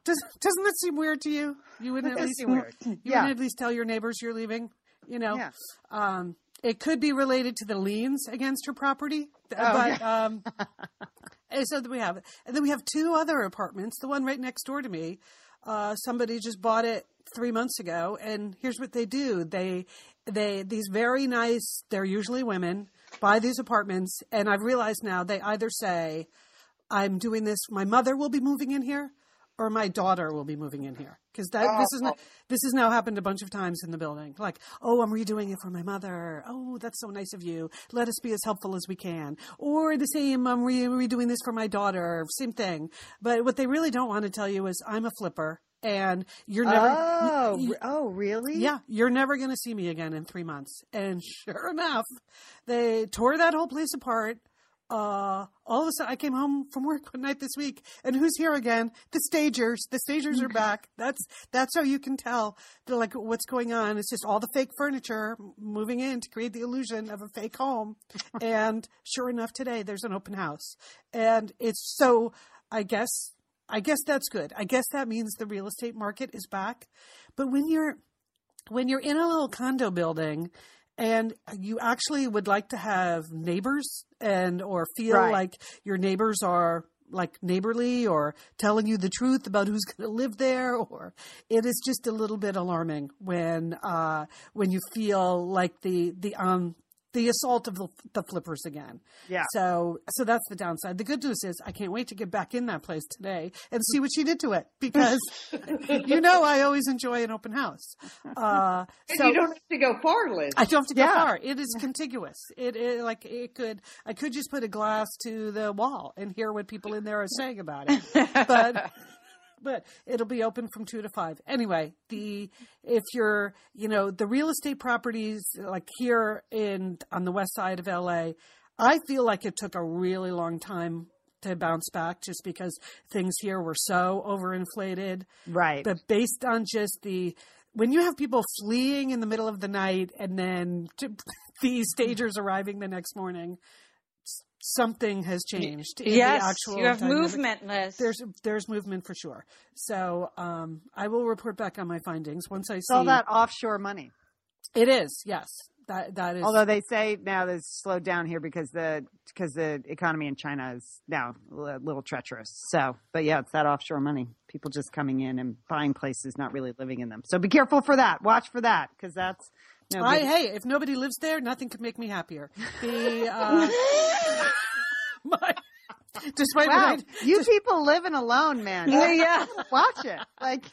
Does, doesn't that seem weird to you? You wouldn't at least seem weird. You Yeah. wouldn't at least tell your neighbors you're leaving. You know, Yeah. um, it could be related to the liens against her property, Oh, but um, and so that we have, and then we have two other apartments. The one right next door to me, uh, somebody just bought it three months ago, and here's what they do: they they these very nice, they're usually women, buy these apartments, and I've realized now they either say, "I'm doing this. My mother will be moving in here." Or my daughter will be moving in here because that this is oh, not, oh. this has now happened a bunch of times in the building. Like, oh, I'm redoing it for my mother. Oh, that's so nice of you. Let us be as helpful as we can. Or the same, I'm re- redoing this for my daughter. Same thing. But what they really don't want to tell you is I'm a flipper and you're never. Oh, you- re- oh, really? yeah, you're never going to see me again in three months. And sure enough, they tore that whole place apart. Uh, all of a sudden, I came home from work one night this week, and who's here again? The stagers. The stagers are back. That's that's how you can tell. They're like, what's going on? It's just all the fake furniture moving in to create the illusion of a fake home. and sure enough, today there's an open house, and it's so. I guess I guess that's good. I guess that means the real estate market is back. But when you're when you're in a little condo building and you actually would like to have neighbors and or feel Right. like your neighbors are like neighborly or telling you the truth about who's going to live there or it is just a little bit alarming when uh when you feel like the the um the assault of the, the flippers again. Yeah. So so that's the downside. The good news is I can't wait to get back in that place today and see what she did to it because you know I always enjoy an open house. Uh, And so you don't have to go far, Liz. I don't have to go Yeah. far. It is contiguous. It, it like it could I could just put a glass to the wall and hear what people in there are saying about it. But but it'll be open from two to five. Anyway, the if you're you know the real estate properties like here in on the west side of LA, I feel like it took a really long time to bounce back just because things here were so overinflated. Right. But based on just the when you have people fleeing in the middle of the night and then the stagers arriving the next morning, something has changed. in the yes, actual you have dynamic. movement, Liz. There's there's movement for sure. So um, I will report back on my findings once I it's see. all that offshore money. It is yes. That that is. Although they say now it's slowed down here because the because the economy in China is now a little treacherous. So, but yeah, it's that offshore money. People just coming in and buying places, not really living in them. So be careful for that. Watch for that because that's no I, hey, if nobody lives there, nothing could make me happier. The uh, my, despite Wow, what I- you people living alone, man. Yeah, yeah. Watch it. Like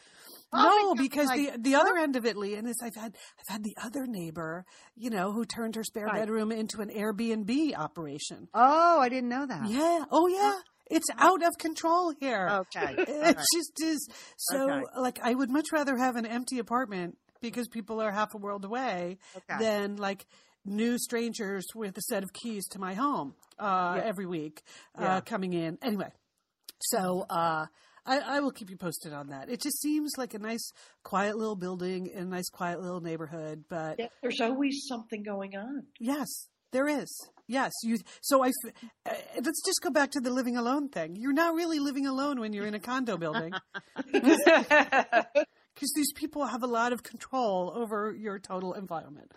No, because God, the like, the other end of it, Lian, is I've had I've had the other neighbor, you know, who turned her spare Right. bedroom into an Airbnb operation. Oh, I didn't know that. Yeah. Oh yeah. It's out of control here. Okay. It just is. So, Okay. like, I would much rather have an empty apartment because people are half a world away Okay. than like new strangers with a set of keys to my home uh, Yeah. every week uh, Yeah. coming in. Anyway, so uh, I, I will keep you posted on that. It just seems like a nice, quiet little building in a nice, quiet little neighborhood. But Yeah, there's always something going on. Yes, there is. Yes, you. So I. Uh, let's just go back to the living alone thing. You're not really living alone when you're in a condo building, because these people have a lot of control over your total environment.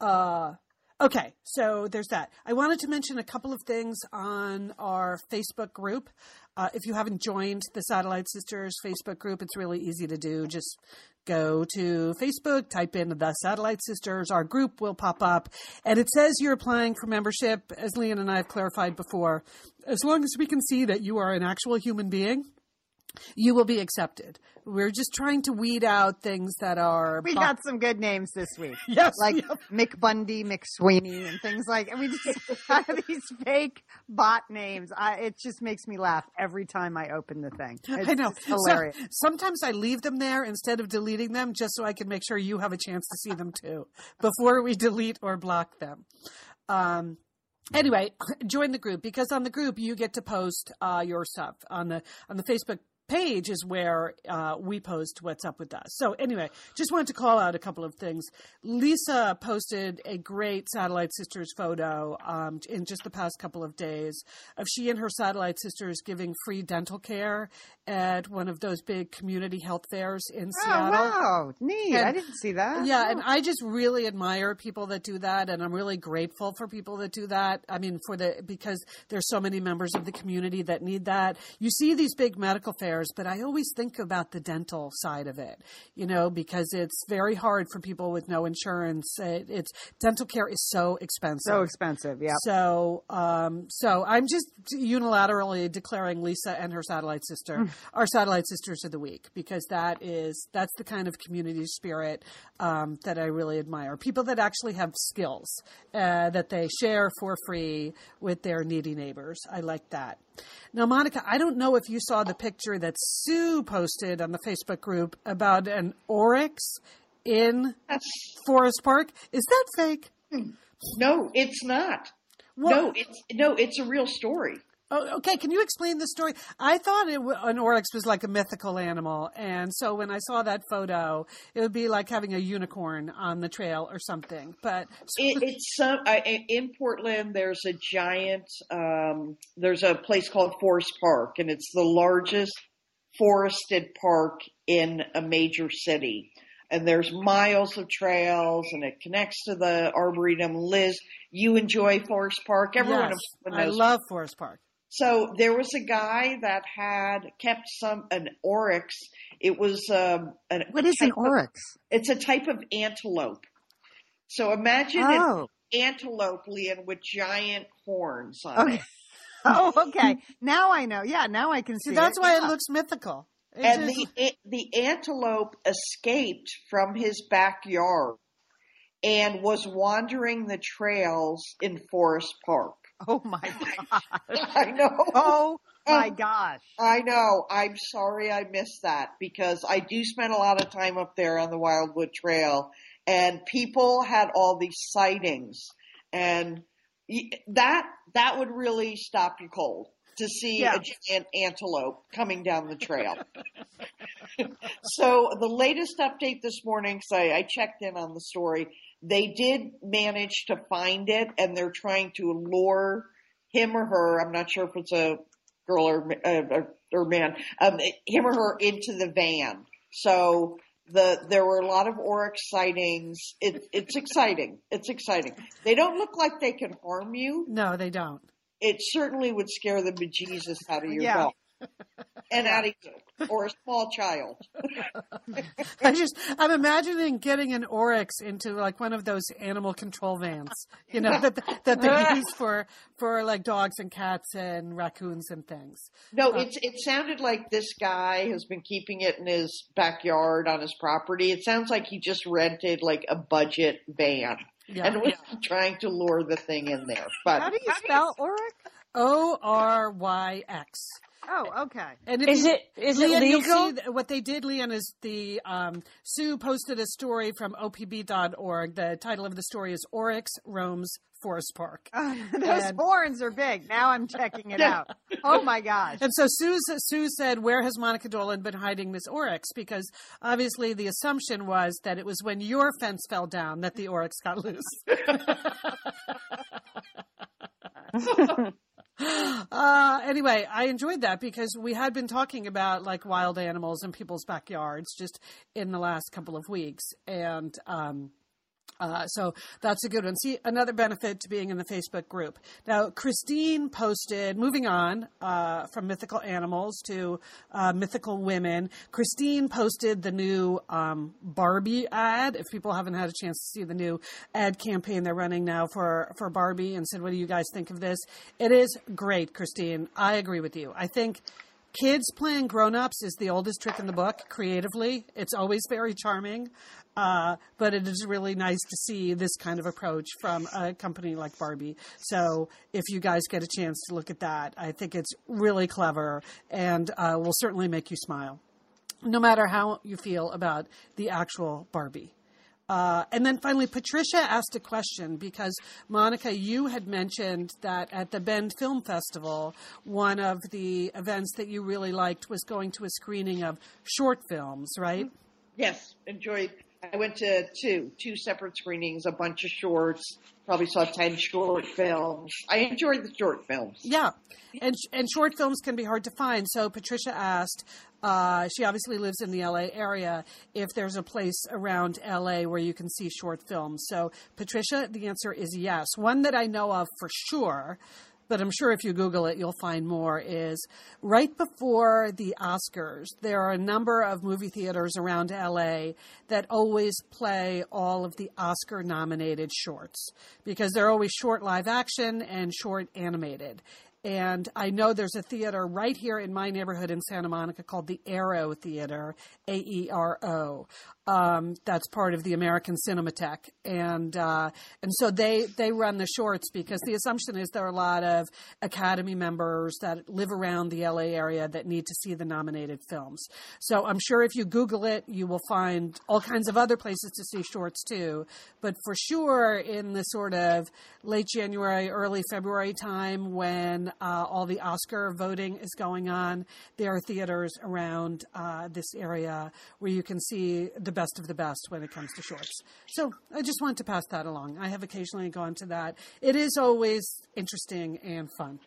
Uh, okay, so there's that. I wanted to mention a couple of things on our Facebook group. Uh, if you haven't joined the Satellite Sisters Facebook group, it's really easy to do. Just go to Facebook, type in the Satellite Sisters, our group will pop up, and it says you're applying for membership. As Lian and I have clarified before, as long as we can see that you are an actual human being, you will be accepted. We're just trying to weed out things that are. We got some good names this week. yes, like yep. Mick Bundy, McSweeney, and things like. And we just have these fake bot names. I, it just makes me laugh every time I open the thing. It's I know. hilarious. So- sometimes I leave them there instead of deleting them just so I can make sure you have a chance to see them too before we delete or block them. Um, anyway, join the group because on the group you get to post uh, your stuff on the on the Facebook page is where uh, we post what's up with us. So anyway, just wanted to call out a couple of things. Lisa posted a great Satellite Sisters photo um, in just the past couple of days of she and her Satellite Sisters giving free dental care at one of those big community health fairs in Oh, Seattle. wow. Neat. And- I didn't see that. Yeah, and I just really admire people that do that, and I'm really grateful for people that do that. I mean, for the because there's so many members of the community that need that. You see these big medical fairs, but I always think about the dental side of it, you know, because it's very hard for people with no insurance. It, it's dental care is so expensive. So expensive. Yeah. So, um, so I'm just unilaterally declaring Lisa and her satellite sister our satellite sisters of the week because that is that's the kind of community spirit um, that I really admire. People that actually have skills uh, that they share for free with their needy neighbors. I like that. Now, Monica, I don't know if you saw the picture that Sue posted on the Facebook group about an oryx in Forest Park. Is that fake? no, it's not. What- No, it's no, it's a real story. Oh, okay, can you explain the story? I thought it, an oryx was like a mythical animal, and so when I saw that photo, it would be like having a unicorn on the trail or something. But It, it's some I, in Portland. There's a giant. Um, there's a place called Forest Park, and it's the largest forested park in a major city. And there's miles of trails, and it connects to the arboretum. Liz, you enjoy Forest Park. Everyone yes, in I love Forest Park. So there was a guy that had kept some an oryx. It was um, an, What a is an type of- oryx? it's a type of antelope. So imagine Oh. an antelope, Lian, with giant horns on Okay. it. Oh, okay. Now I know. Yeah, now I can see. See, that's it. why Yeah. it looks mythical. It's And just- the the antelope escaped from his backyard and was wandering the trails in Forest Park. Oh my god. I know. Oh my gosh. I know. I'm sorry I missed that because I do spend a lot of time up there on the Wildwood Trail and people had all these sightings and y- that that would really stop you cold to see Yeah. a giant antelope coming down the trail. so the latest update this morning, so I, I checked in on the story. They did manage to find it, and they're trying to lure him or her. I'm not sure if it's a girl or uh, or man, um, him or her into the van. So the there were a lot of oryx sightings. It, it's exciting. It's exciting. They don't look like they can harm you. no, they don't. It certainly would scare the bejesus out of your Yeah. dog and out of you or a small child. I just, I'm imagining getting an oryx into like one of those animal control vans, you know, that that they use for for like dogs and cats and raccoons and things. No, it's it sounded like this guy has been keeping it in his backyard on his property. It sounds like he just rented like a budget van Yeah. and was trying to lure the thing in there. But How do you spell oryx? O R Y X. Oh, okay. And if Is you- it is it Lian, you'll legal? see that what they did, Lian, is the um, Sue posted a story from opb.org. The title of the story is Oryx Roams Forest Park. Those And- horns are big. Now I'm checking it out. Oh my gosh. And so Sue, Sue said, Where has Monica Dolan been hiding this oryx? Because obviously the assumption was that it was when your fence fell down that the oryx got loose. uh, anyway, I enjoyed that because we had been talking about like wild animals in people's backyards just in the last couple of weeks. And, um, uh, so that's a good one. See, another benefit to being in the Facebook group. Now, Christine posted, moving on uh, from mythical animals to uh, mythical women, Christine posted the new um, Barbie ad. If people haven't had a chance to see the new ad campaign they're running now for, for Barbie and said, What do you guys think of this? It is great, Christine. I agree with you. I think kids playing grown-ups is the oldest trick in the book creatively. It's always very charming uh, but it is really nice to see this kind of approach from a company like barbie. So if you guys get a chance to look at that i think it's really clever and uh, will certainly make you smile no matter how you feel about the actual barbie Uh, and then finally, Patricia asked a question because Monica, you had mentioned that at the Bend Film Festival, one of the events that you really liked was going to a screening of short films, right? Yes, enjoyed. I went to two, two separate screenings, a bunch of shorts. Probably saw ten short films. I enjoyed the short films. Yeah, and and short films can be hard to find. So Patricia asked. Uh, she obviously lives in the LA area. If there's a place around LA where you can see short films, so Patricia, the answer is yes. One that I know of for sure but I'm sure if you Google it, you'll find more, is right before the Oscars, there are a number of movie theaters around LA that always play all of the Oscar nominated shorts because they're always short live action and short animated. And I know there's a theater right here in my neighborhood in Santa Monica called the Aero Theater, A E R O. Um, that's part of the American Cinematheque, and uh, and so they they run the shorts because the assumption is there are a lot of Academy members that live around the LA area that need to see the nominated films. So I'm sure if you Google it, you will find all kinds of other places to see shorts too. But for sure, in the sort of late January, early February time when uh, all the Oscar voting is going on, there are theaters around uh, this area where you can see the best of the best when it comes to shorts. So I just want to pass that along. I have occasionally gone to that. It is always interesting and fun.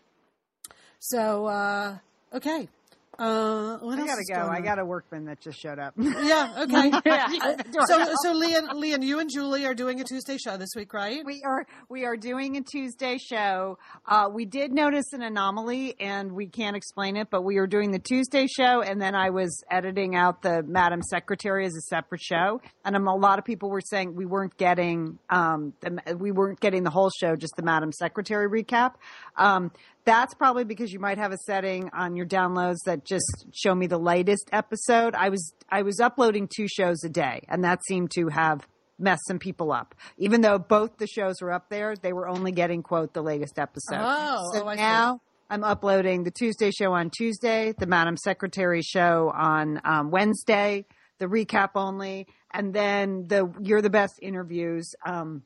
So, uh, okay. Uh, what I gotta go. I got a workman that just showed up. Yeah, okay. Yeah. so, so Lian, Lian, you and Julie are doing a Tuesday show this week, right? We are we are doing a Tuesday show. Uh, we did notice an anomaly, and we can't explain it. But we are doing the Tuesday show, and then I was editing out the Madam Secretary as a separate show, and um, a lot of people were saying we weren't getting um, the, we weren't getting the whole show, just the Madam Secretary recap. Um, that's probably because you might have a setting on your downloads that just show me the latest episode. I was I was uploading two shows a day, and that seemed to have messed some people up. Even though both the shows were up there, they were only getting quote the latest episode. Oh, so oh, I see. now I'm uploading the Tuesday show on Tuesday, the Madam Secretary show on um, Wednesday, the recap only, and then the You're the Best interviews. Um,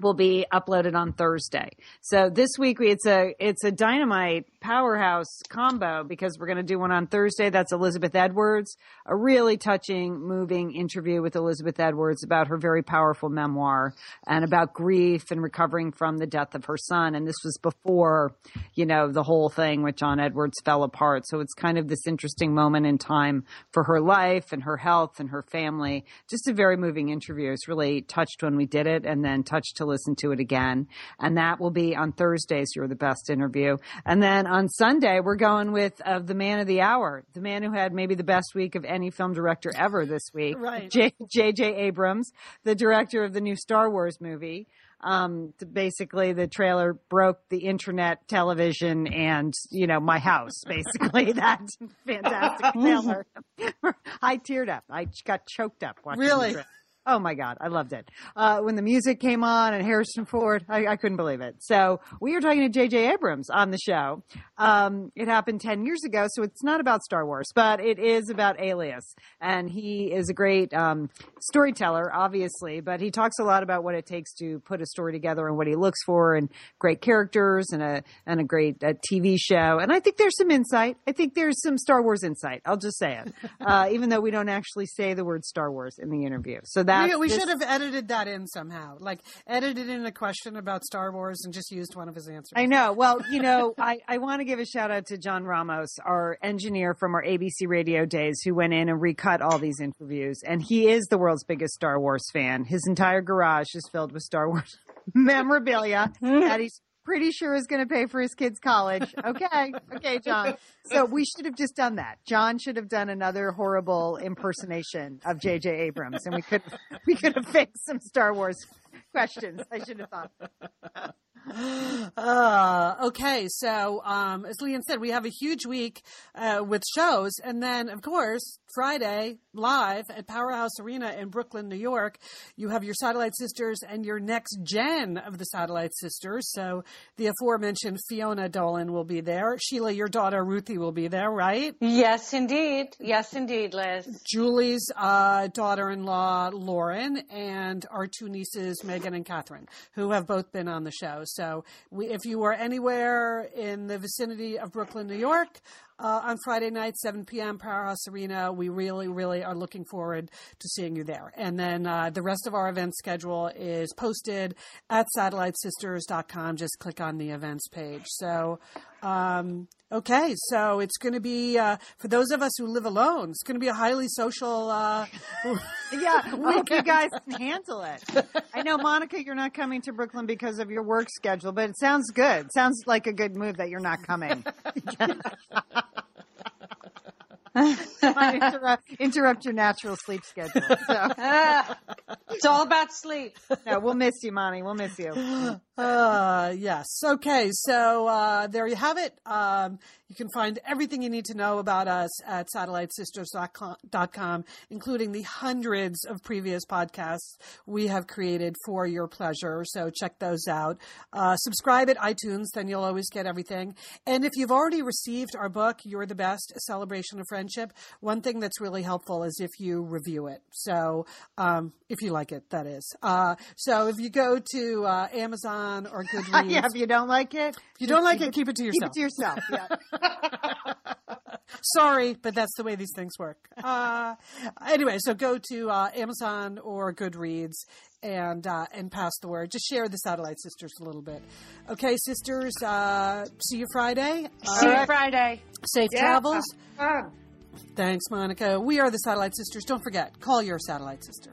will be uploaded on Thursday. So this week we, it's a it's a dynamite powerhouse combo because we're going to do one on Thursday. That's Elizabeth Edwards, a really touching, moving interview with Elizabeth Edwards about her very powerful memoir and about grief and recovering from the death of her son. And this was before, you know, the whole thing with John Edwards fell apart. So it's kind of this interesting moment in time for her life and her health and her family. Just a very moving interview. It's really touched when we did it and then touched to listen to it again. And that will be on Thursdays. You're the best interview. And then on Sunday, we're going with uh, the man of the hour, the man who had maybe the best week of any film director ever this week. Right. J- J.J. Abrams, the director of the new Star Wars movie. Um, basically the trailer broke the internet, television, and, you know, my house, basically. that fantastic trailer. I teared up. I got choked up watching the Really? Oh my God, I loved it. Uh, when the music came on and Harrison Ford, I, I couldn't believe it. So we were talking to J.J. Abrams on the show. Um, it happened 10 years ago, so it's not about Star Wars, but it is about Alias. And he is a great um, storyteller, obviously, but he talks a lot about what it takes to put a story together and what he looks for and great characters and a, and a great uh, TV show. And I think there's some insight. I think there's some Star Wars insight. I'll just say it. Uh, even though we don't actually say the word Star Wars in the interview. So that We, we this- should have edited that in somehow, like edited in a question about Star Wars and just used one of his answers. I know. Well, you know, I, I want to give a shout out to John Ramos, our engineer from our ABC radio days, who went in and recut all these interviews. And he is the world's biggest Star Wars fan. His entire garage is filled with Star Wars memorabilia that he's pretty sure is going to pay for his kids' college. Okay. Okay, John. So we should have just done that. John should have done another horrible impersonation of J.J. Abrams, and we could we could have fixed some Star Wars questions. I should have thought. Uh, okay, so um, as Lian said, we have a huge week uh, with shows, and then of course Friday live at Powerhouse Arena in Brooklyn, New York. You have your Satellite Sisters and your next gen of the Satellite Sisters. So the aforementioned Fiona Dolan will be there. Sheila, your daughter Ruthie will be there, right? Yes, indeed. Yes, indeed, Liz. Julie's uh, daughter-in-law Lauren, and our two nieces Megan and Catherine, who have both been on the show. So we, if you are anywhere in the vicinity of Brooklyn, New York, uh, on Friday night, 7 p.m., Powerhouse Arena. We really, really are looking forward to seeing you there. And then uh, the rest of our event schedule is posted at satellitesisters.com. Just click on the events page. So, um, okay, so it's going to be, uh, for those of us who live alone, it's going to be a highly social. Uh, yeah, hope you guys can handle it. I know, Monica, you're not coming to Brooklyn because of your work schedule, but it sounds good. Sounds like a good move that you're not coming. interrupt, interrupt your natural sleep schedule. So. It's all about sleep. No, we'll miss you, Monty. We'll miss you. Uh, yes. Okay. So uh, there you have it. Um, you can find everything you need to know about us at satellitesisters.com, including the hundreds of previous podcasts we have created for your pleasure. So check those out. Uh, subscribe at iTunes, then you'll always get everything. And if you've already received our book, You're the Best, A Celebration of Friendship, one thing that's really helpful is if you review it. So um, if you like it, that is. Uh, so if you go to uh, Amazon or Goodreads. yeah, if you don't like it, if you don't like it, keep it to yourself. keep it to yourself. Yeah. Sorry, but that's the way these things work. Uh, anyway, so go to uh, Amazon or Goodreads and uh, and pass the word. Just share the Satellite Sisters a little bit. Okay, sisters. Uh, see you Friday. See you Friday. Safe Yeah. travels. Fun. Thanks, Monica. We are the Satellite Sisters. Don't forget, call your Satellite Sister.